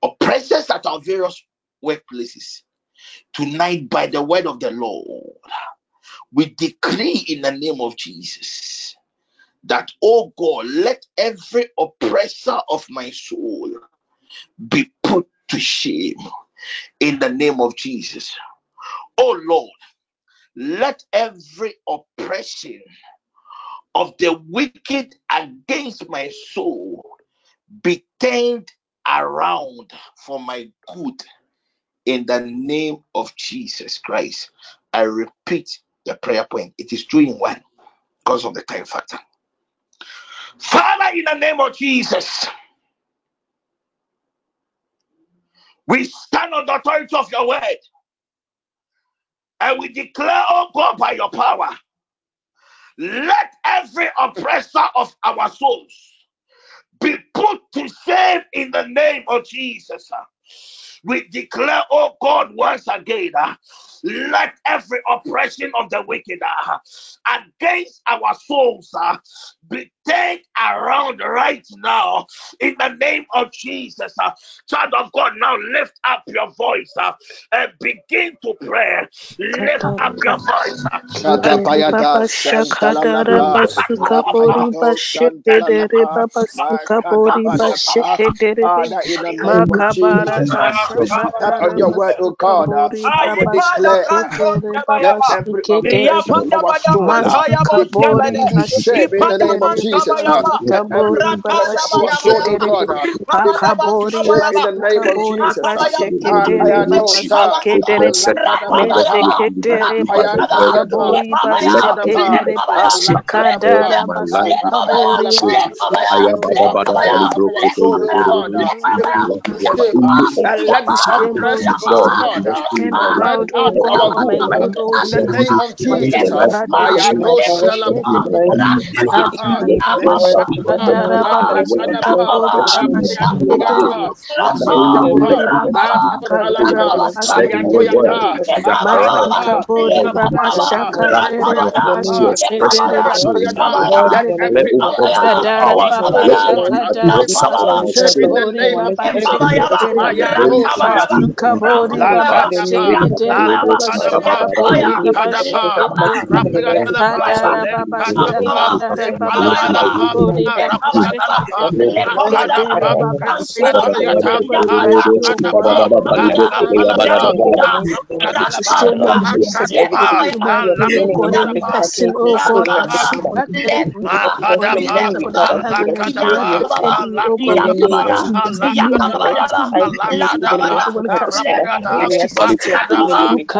Oppressors at our various workplaces, tonight by the word of the Lord, we decree in the name of Jesus that, oh God, let every oppressor of my soul be put to shame in the name of Jesus. Oh Lord, let every oppression of the wicked against my soul be turned around for my good in the name of Jesus Christ. I repeat the prayer point. It is two in one because of the time factor. Father, in the name of Jesus, we stand on the authority of your word and we declare, oh God, by your power, let every oppressor of our souls be put to shame in the name of Jesus. We declare, oh God, once again, uh, let every oppression of the wicked uh, against our souls uh, be turned around right now in the name of Jesus. Uh, child of God, now lift up your voice uh, and begin to pray. Lift up your voice. Uh,
Shadabayada Santalalapa Rapayato Santalalapa Makadabadaba Father in the name of Jesus we stand on your word oh God and we declare Thank
this Lord our you. in the Thank
Kadapa,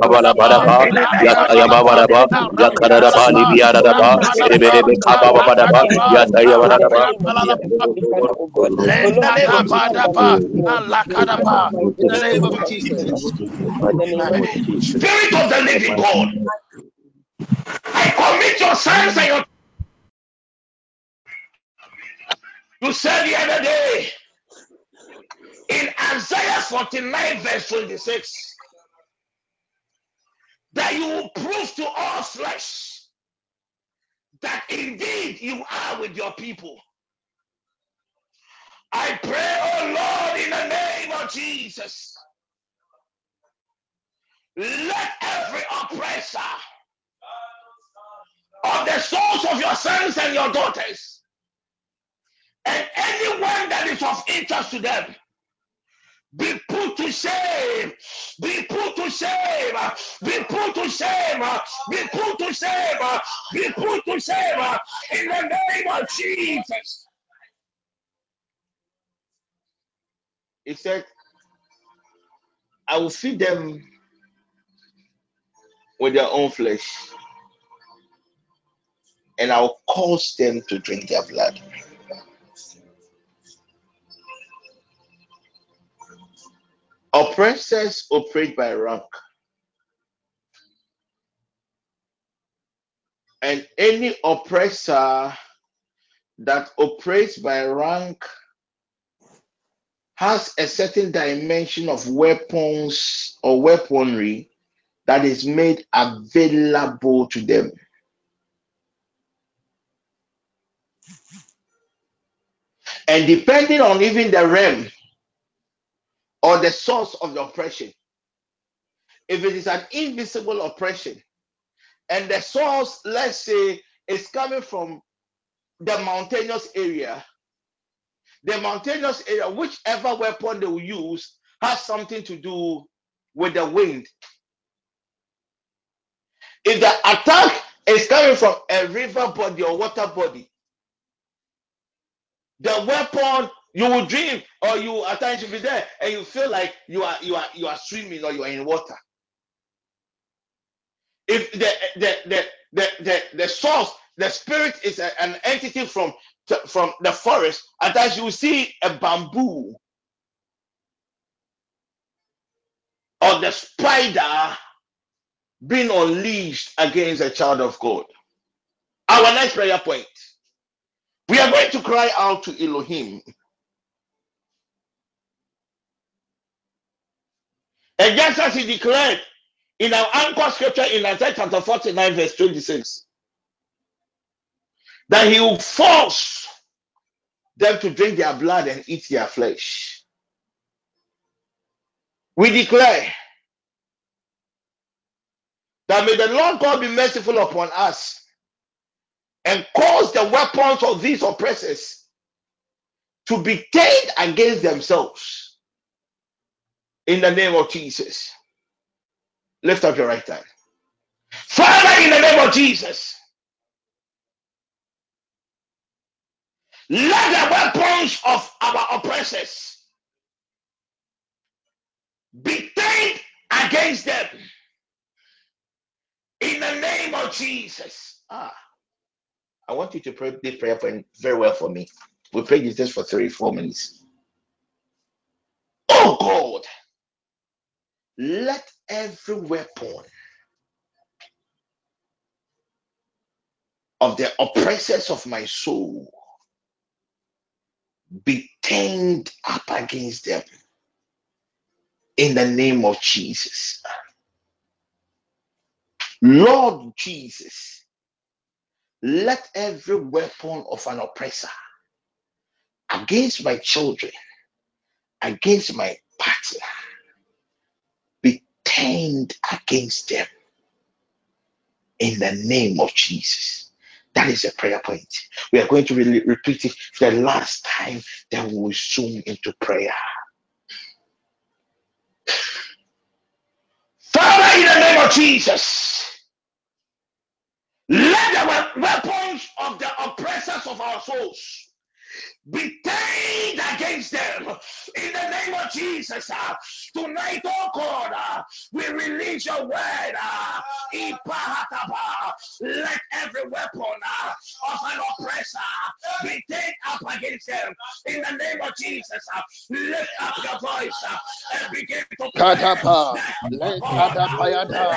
Baba
Yakaraba, Libiaraba, Rebebe.
Spirit of the living God, I commit your sons and your. You said the other day in Isaiah 49, verse 26, that you will prove to all flesh that indeed you are with your people. I pray, oh Lord, in the name of Jesus, let every oppressor of the souls of your sons and your daughters and anyone that is of interest to them be put to shame, be put to shame, be put to shame, be put to shame, be put to shame. In the name of Jesus. He said, I will feed them with their own flesh, and I will cause them to drink their blood. Oppressors operate by rank, and any oppressor that operates by rank has a certain dimension of weapons or weaponry that is made available to them. And depending on even the realm or the source of the oppression, if it is an invisible oppression and the source, let's say, is coming from the mountainous area, the mountainous area, whichever weapon they will use, has something to do with the wind. If the attack is coming from a river body or water body, the weapon you will dream or you at times you'll be there and you feel like you are you are you are swimming or you are in water. If the the the the the, the source, the spirit is a- an entity from from the forest, at times you will see a bamboo or the spider being unleashed against a child of God. Our next prayer point. We are going to cry out to Elohim. And just as he declared in our anchor scripture in Isaiah chapter 49, verse 26, that he will force them to drink their blood and eat their flesh. We declare that may the Lord God be merciful upon us and cause the weapons of these oppressors to be turned against themselves in the name of Jesus. Lift up your right hand. Father, in the name of Jesus, let the weapons of our oppressors be turned against them in the name of Jesus. Ah, I want you to pray this prayer point very well for me. We pray this for three, four minutes. Oh God, let every weapon of the oppressors of my soul be turned up against them in the name of Jesus. Lord Jesus, let every weapon of an oppressor against my children, against my partner, turned against them in the name of Jesus. That is a prayer point. We are going to really repeat it for the last time, then we will zoom into prayer. Father, in the name of Jesus, let the weapons of the oppressors of our souls be turned against them in the name of Jesus. Uh,
tonight, oh God, uh, we release your word. Uh, let every weapon uh, of an oppressor be taken up against them in the name of Jesus. Uh, lift up your voice uh, and begin to Katapa, Katapayata,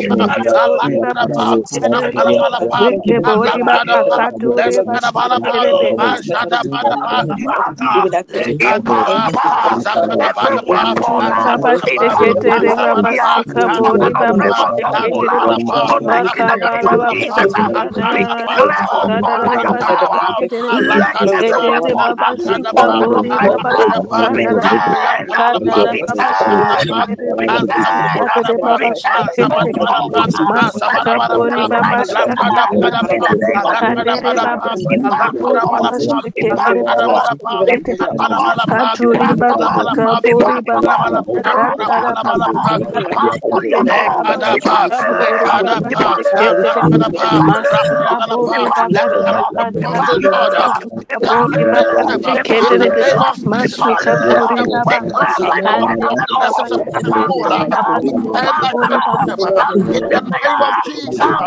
Lakadapa, Azapayadalapa, Akadapadapa, Akadapadapa, In the name of Jesus.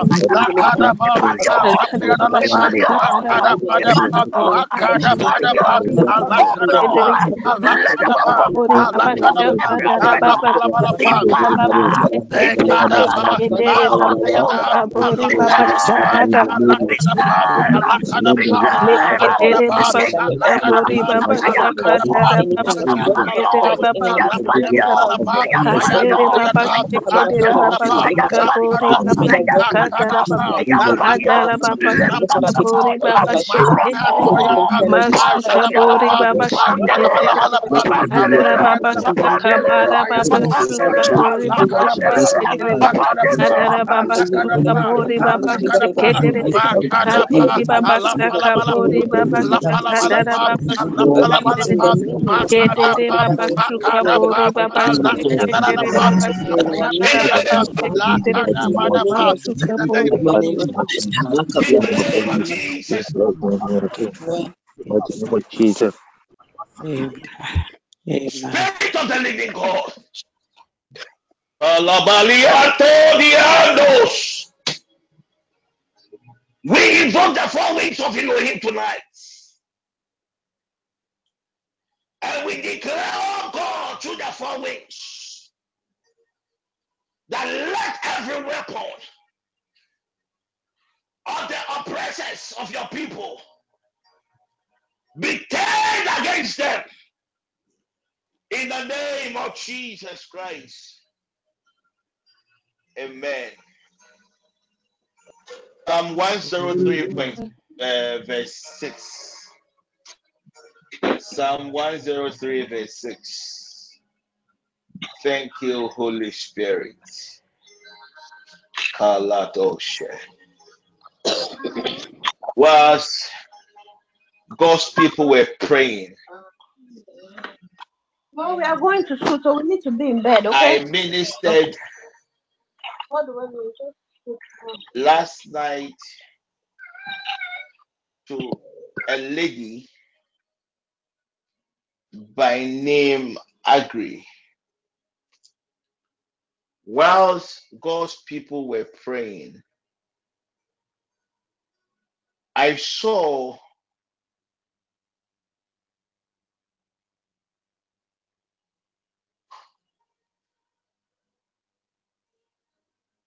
In the name of Jesus.
Jesus.
Spirit of the living God. Alabaliatodianos. We invoke the four winds of Elohim tonight. And we declare, oh God, through the four winds, that let every weapon of the oppressors of your people be turned against them in the name of Jesus Christ. Amen. Psalm 103, point, uh, verse 6. Psalm 103, verse 6. Thank you, Holy Spirit. Kaladoshe. Whilst God's people were praying,
Well, we are going to school, so we need to be in bed, okay?
I ministered
What do I do? Just
last night to a lady by name Agri. Whilst God's people were praying, I saw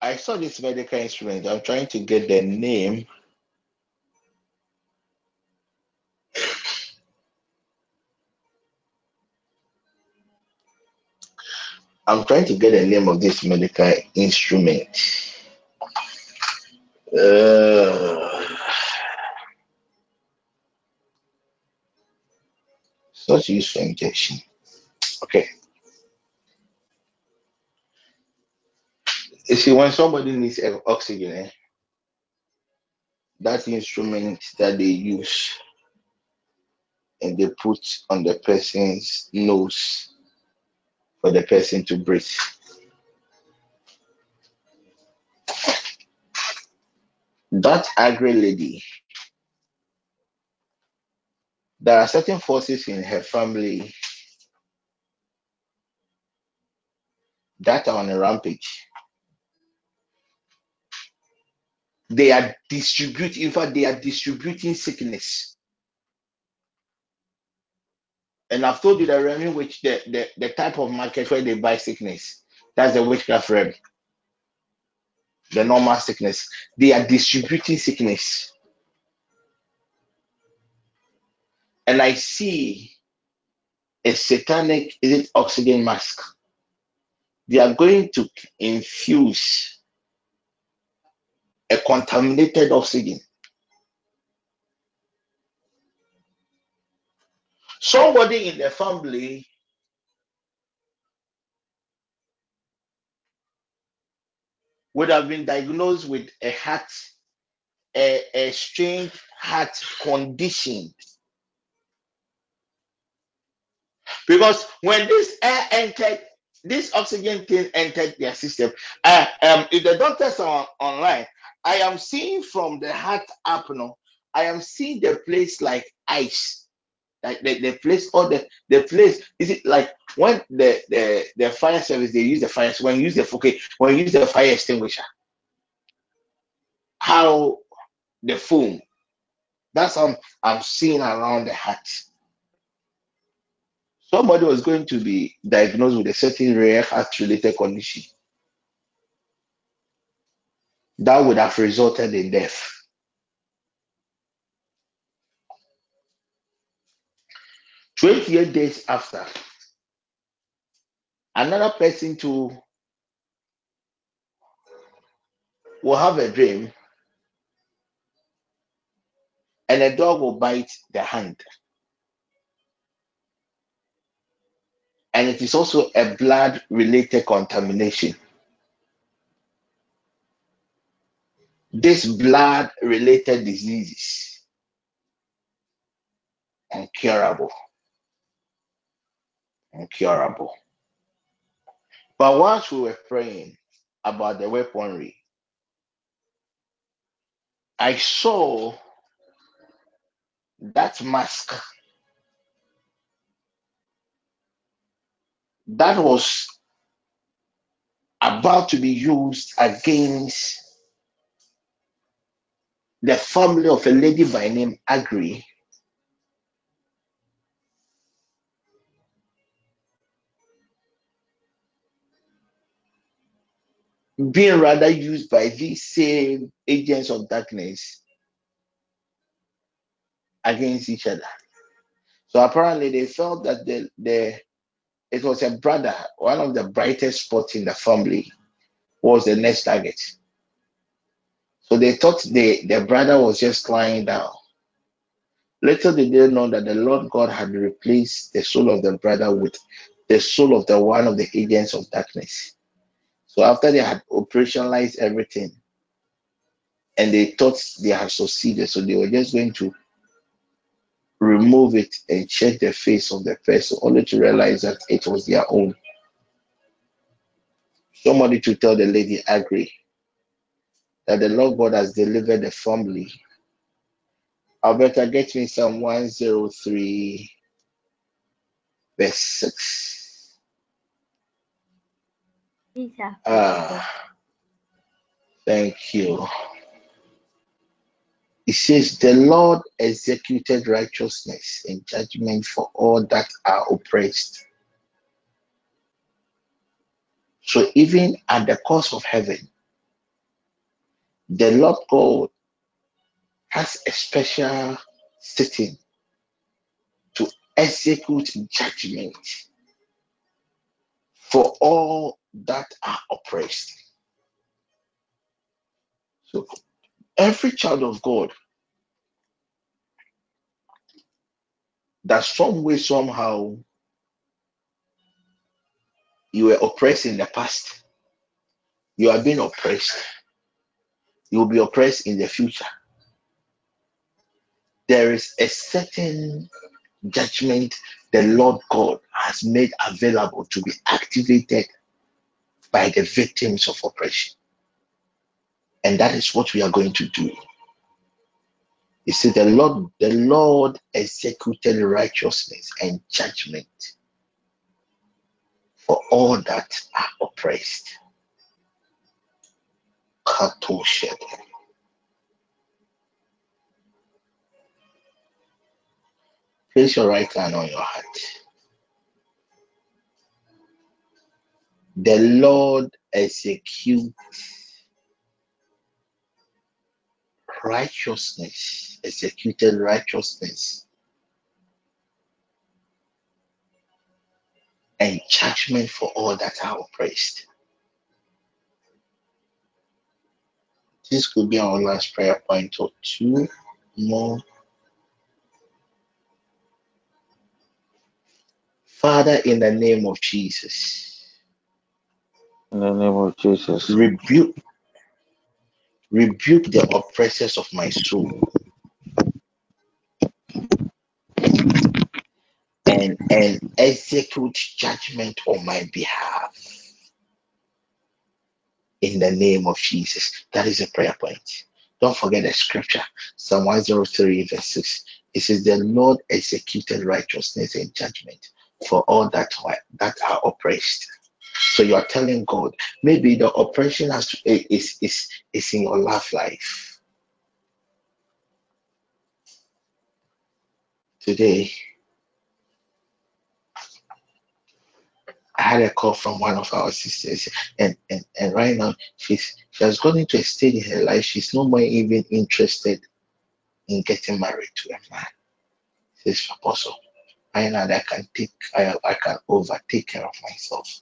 I saw this medical instrument. I'm trying to get the name. I'm trying to get the name of this medical instrument. Uh, it's not for injection. Okay. You see, when somebody needs oxygen, eh, that instrument that they use and they put on the person's nose for the person to breathe. That agri lady
There are certain forces in her family that are on a rampage. They are distributing, in fact, they are distributing sickness. And I've told you the realm in which the, the, the type of market where they buy sickness, that's the witchcraft realm, the normal sickness. They are distributing sickness. And I see a satanic, is it oxygen mask? They are going to infuse a contaminated oxygen. Somebody in the family would have been diagnosed with a heart, a, a strange heart condition. Because when this air entered, this oxygen thing entered their system. Uh, um, if the doctors are online, I am seeing from the heart up now, I am seeing the place like ice. Like the, the place or the the place is it like when the the the fire service they use the fire when you use the okay when you use the fire extinguisher how the foam that's how I'm, I'm seeing around the heart. Somebody was going to be diagnosed with a certain rare heart related condition that would have resulted in death 28 days after another person will have a dream and a dog will bite the hand. And it is also a blood related contamination. This blood related diseases incurable, incurable. But once we were praying about the weaponry, I saw that mask that was about to be used against the family of a lady by name Agri, being rather used by these same agents of darkness against each other. So apparently they felt that the, the it was a brother, one of the brightest spots in the family was the next target. So they thought the, their brother was just lying down. Little did they know that the Lord God had replaced the soul of the brother with the soul of the one of the agents of darkness. So after they had operationalized everything and they thought they had succeeded, so they were just going to remove it and check the face of the person, only to realize that it was their own. Somebody to tell the lady, Agri, that the Lord God has delivered the family Alberta, get me Psalm 103, verse 6. Ah, thank you. It says, The Lord executed righteousness and judgment for all that are oppressed. So even at the cost of heaven, the Lord God has a special sitting to execute judgment for all that are oppressed. So every child of God that some way, somehow, you were oppressed in the past, you are being oppressed, you will be oppressed in the future. There is a certain judgment the Lord God has made available to be activated by the victims of oppression. And that is what we are going to do. You see, the Lord, the Lord executed righteousness and judgment for all that are oppressed. Place your right hand on your heart. The Lord execute righteousness, executed righteousness and judgment for all that are oppressed. This could be our last prayer point or two more. Father, in the name of Jesus,
In the name of Jesus.
rebuke rebuke the oppressors of my soul and and execute judgment on my behalf in the name of Jesus. That is a prayer point. Don't forget the scripture, Psalm 103, verse 6. It says, The Lord executed righteousness and judgment for all that that are oppressed. So you are telling God, maybe the oppression has to, is, is, is in your love life. Today, I had a call from one of our sisters, and, and, and right now she's she has gone into a state in her life. She's no more even interested in getting married to a man. Says Apostle. Right now I can take I, I can overtake care of myself.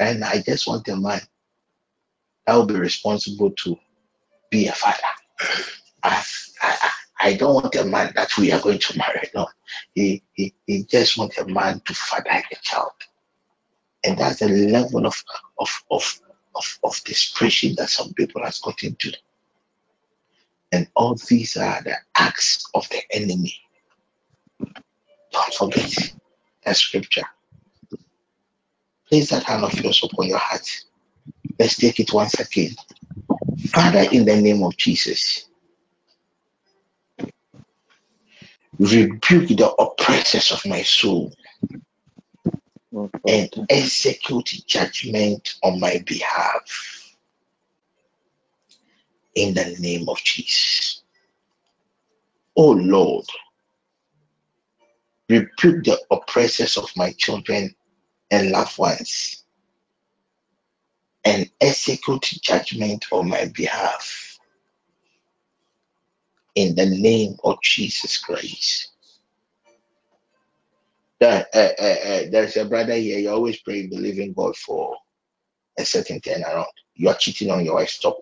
Now I just want a man that will be responsible to be a father. I, I, I don't want a man that we are going to marry. No. He, he, he just wants a man to father a child. And that's the level of of of of, of desperation that some people has got into. And all these are the acts of the enemy. Don't forget that scripture. Place that hand of yours upon your heart. Let's take it once again. Father, in the name of Jesus, rebuke the oppressors of my soul and execute judgment on my behalf. In the name of Jesus. Oh Lord, rebuke the oppressors of my children and loved ones and execute judgment on my behalf. In the name of Jesus Christ. There, uh, uh, uh, there's a brother here, you always pray, believing God for a certain turnaround. You are cheating on your wife, stop.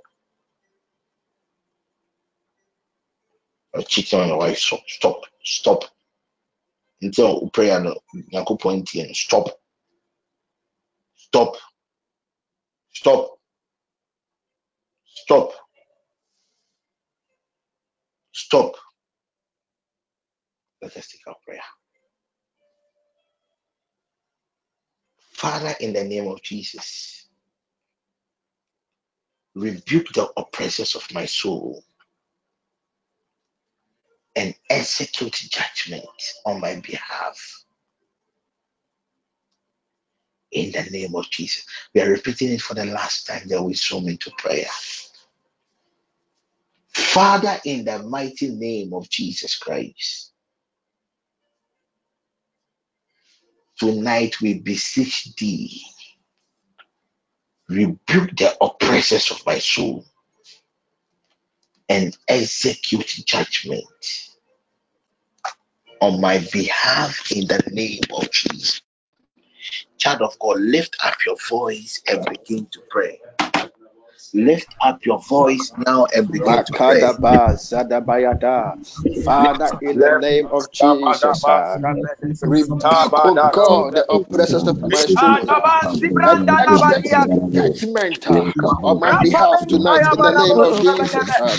You're cheating on your wife, stop, stop, stop. Until prayer, stop, stop, stop, stop, stop. Let us take our prayer. Father, in the name of Jesus, rebuke the oppressors of my soul and execute judgment on my behalf. In the name of Jesus. We are repeating it for the last time that we zoom into prayer. Father, in the mighty name of Jesus Christ, tonight we beseech thee, rebuke the oppressors of my soul and execute judgment on my behalf in the name of Jesus. Child of God, lift up your voice and begin to pray. Lift up your voice now and begin to pray.
Zadabayada. Father, in the name of Jesus, uh, rebuke, oh God, the oppressors of my soul uh, and execute judgment uh, on my behalf tonight in the name of Jesus.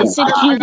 Execute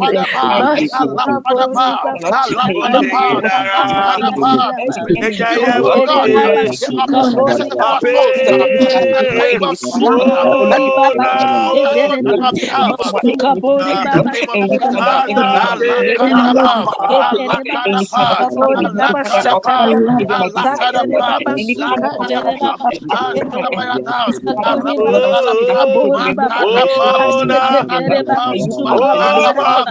Oh,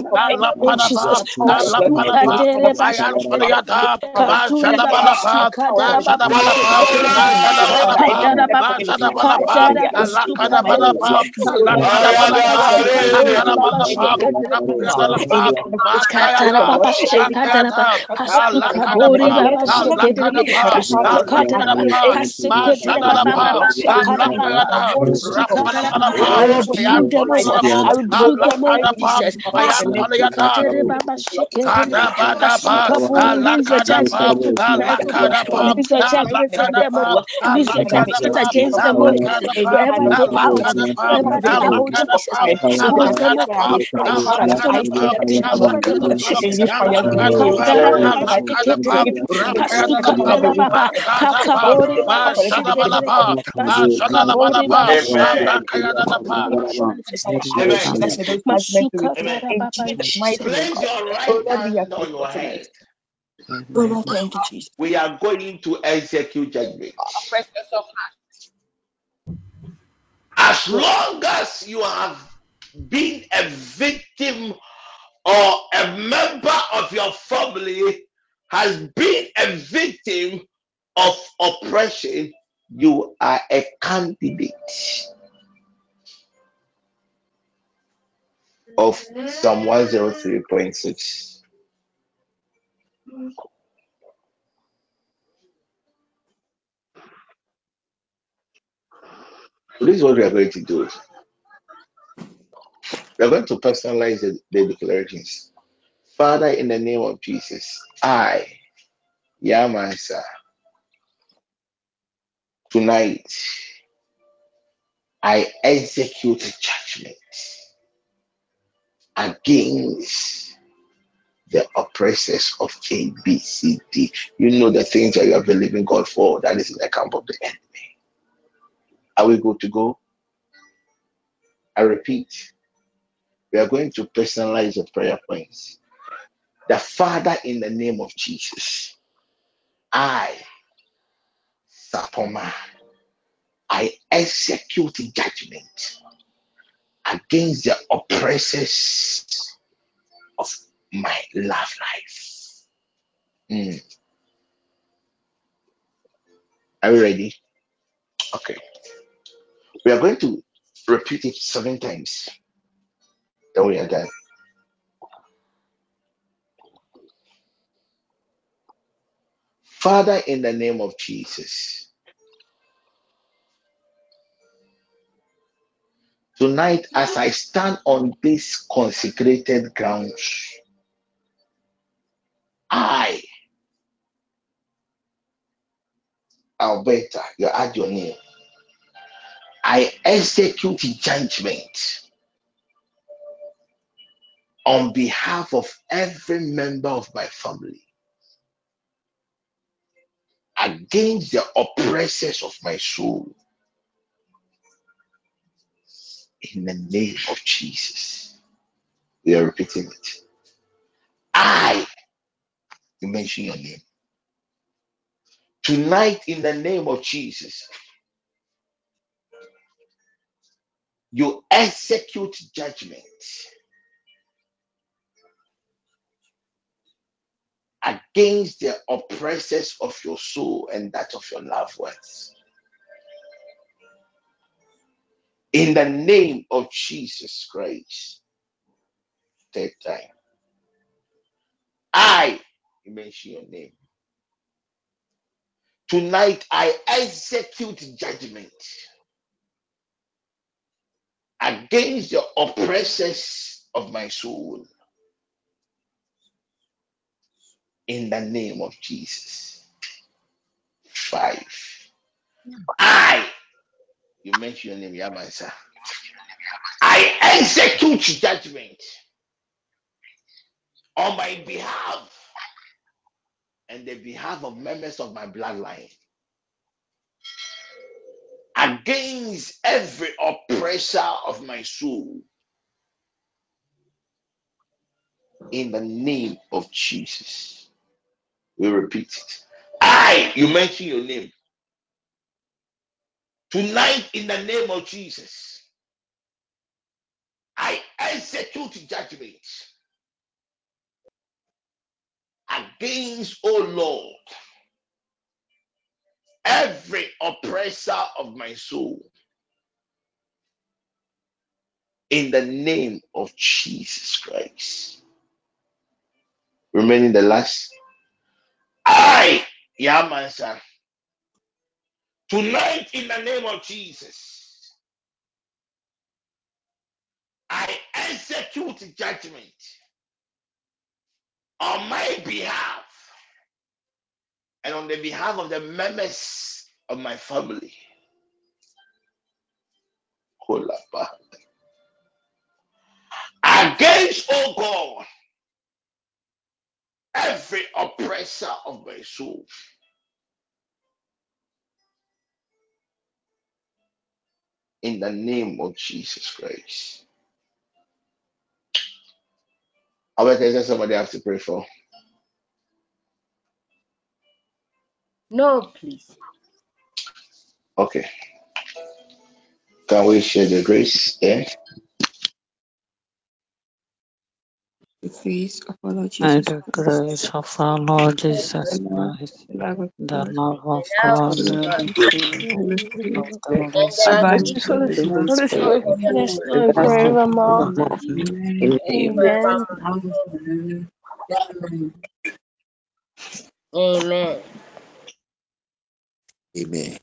I will do. Amen. Place your right we hand on your head. We are going to execute judgment. As long as you have been a victim or a member of your family has been a victim of oppression, you are a candidate. Of Psalm 103.6. This is what we are going to do. We are going to personalize the, the declarations. Father, in the name of Jesus, I, Yamansa, tonight I execute judgment against the oppressors of A, B, C, D. You know the things that you have are believing God for. That is in the camp of the enemy. Are we good to go? I repeat, we are going to personalize the prayer points. The Father, in the name of Jesus, I, Sapoma, I execute judgment against the oppressors of my love life. Mm. Are you ready? Okay. We are going to repeat it seven times. Then we are done. Father, in the name of Jesus, tonight as I stand on this consecrated ground, I, Alberta, you add your name, I execute judgment on behalf of every member of my family against the oppressors of my soul in the name of Jesus. We are repeating it. I, you mention your name. Tonight, in the name of Jesus, you execute judgment against the oppressors of your soul and that of your loved ones. In the name of Jesus Christ, third time. I, you mention your name. Tonight, I execute judgment against the oppressors of my soul in the name of Jesus. Five. I, you mention your name, Yamansa. I execute judgment on my behalf and the behalf of members of my bloodline against every oppressor of my soul in the name of Jesus. We repeat it. I, you mention your name. Tonight, in the name of Jesus, I execute judgment against, oh Lord, every oppressor of my soul in the name of Jesus Christ. Remaining the last. I, Yamansa, tonight in the name of Jesus, I execute judgment on my behalf and on the behalf of the members of my family. Kolaba. Against, oh God, every oppressor of my soul in the name of Jesus Christ. Albert, is there somebody I have to pray for?
No, please.
Okay. Can we share the grace? Yeah.
His apologies
and the grace of our Lord Jesus Christ,
the love of God. Amen.
Amen.
Amen.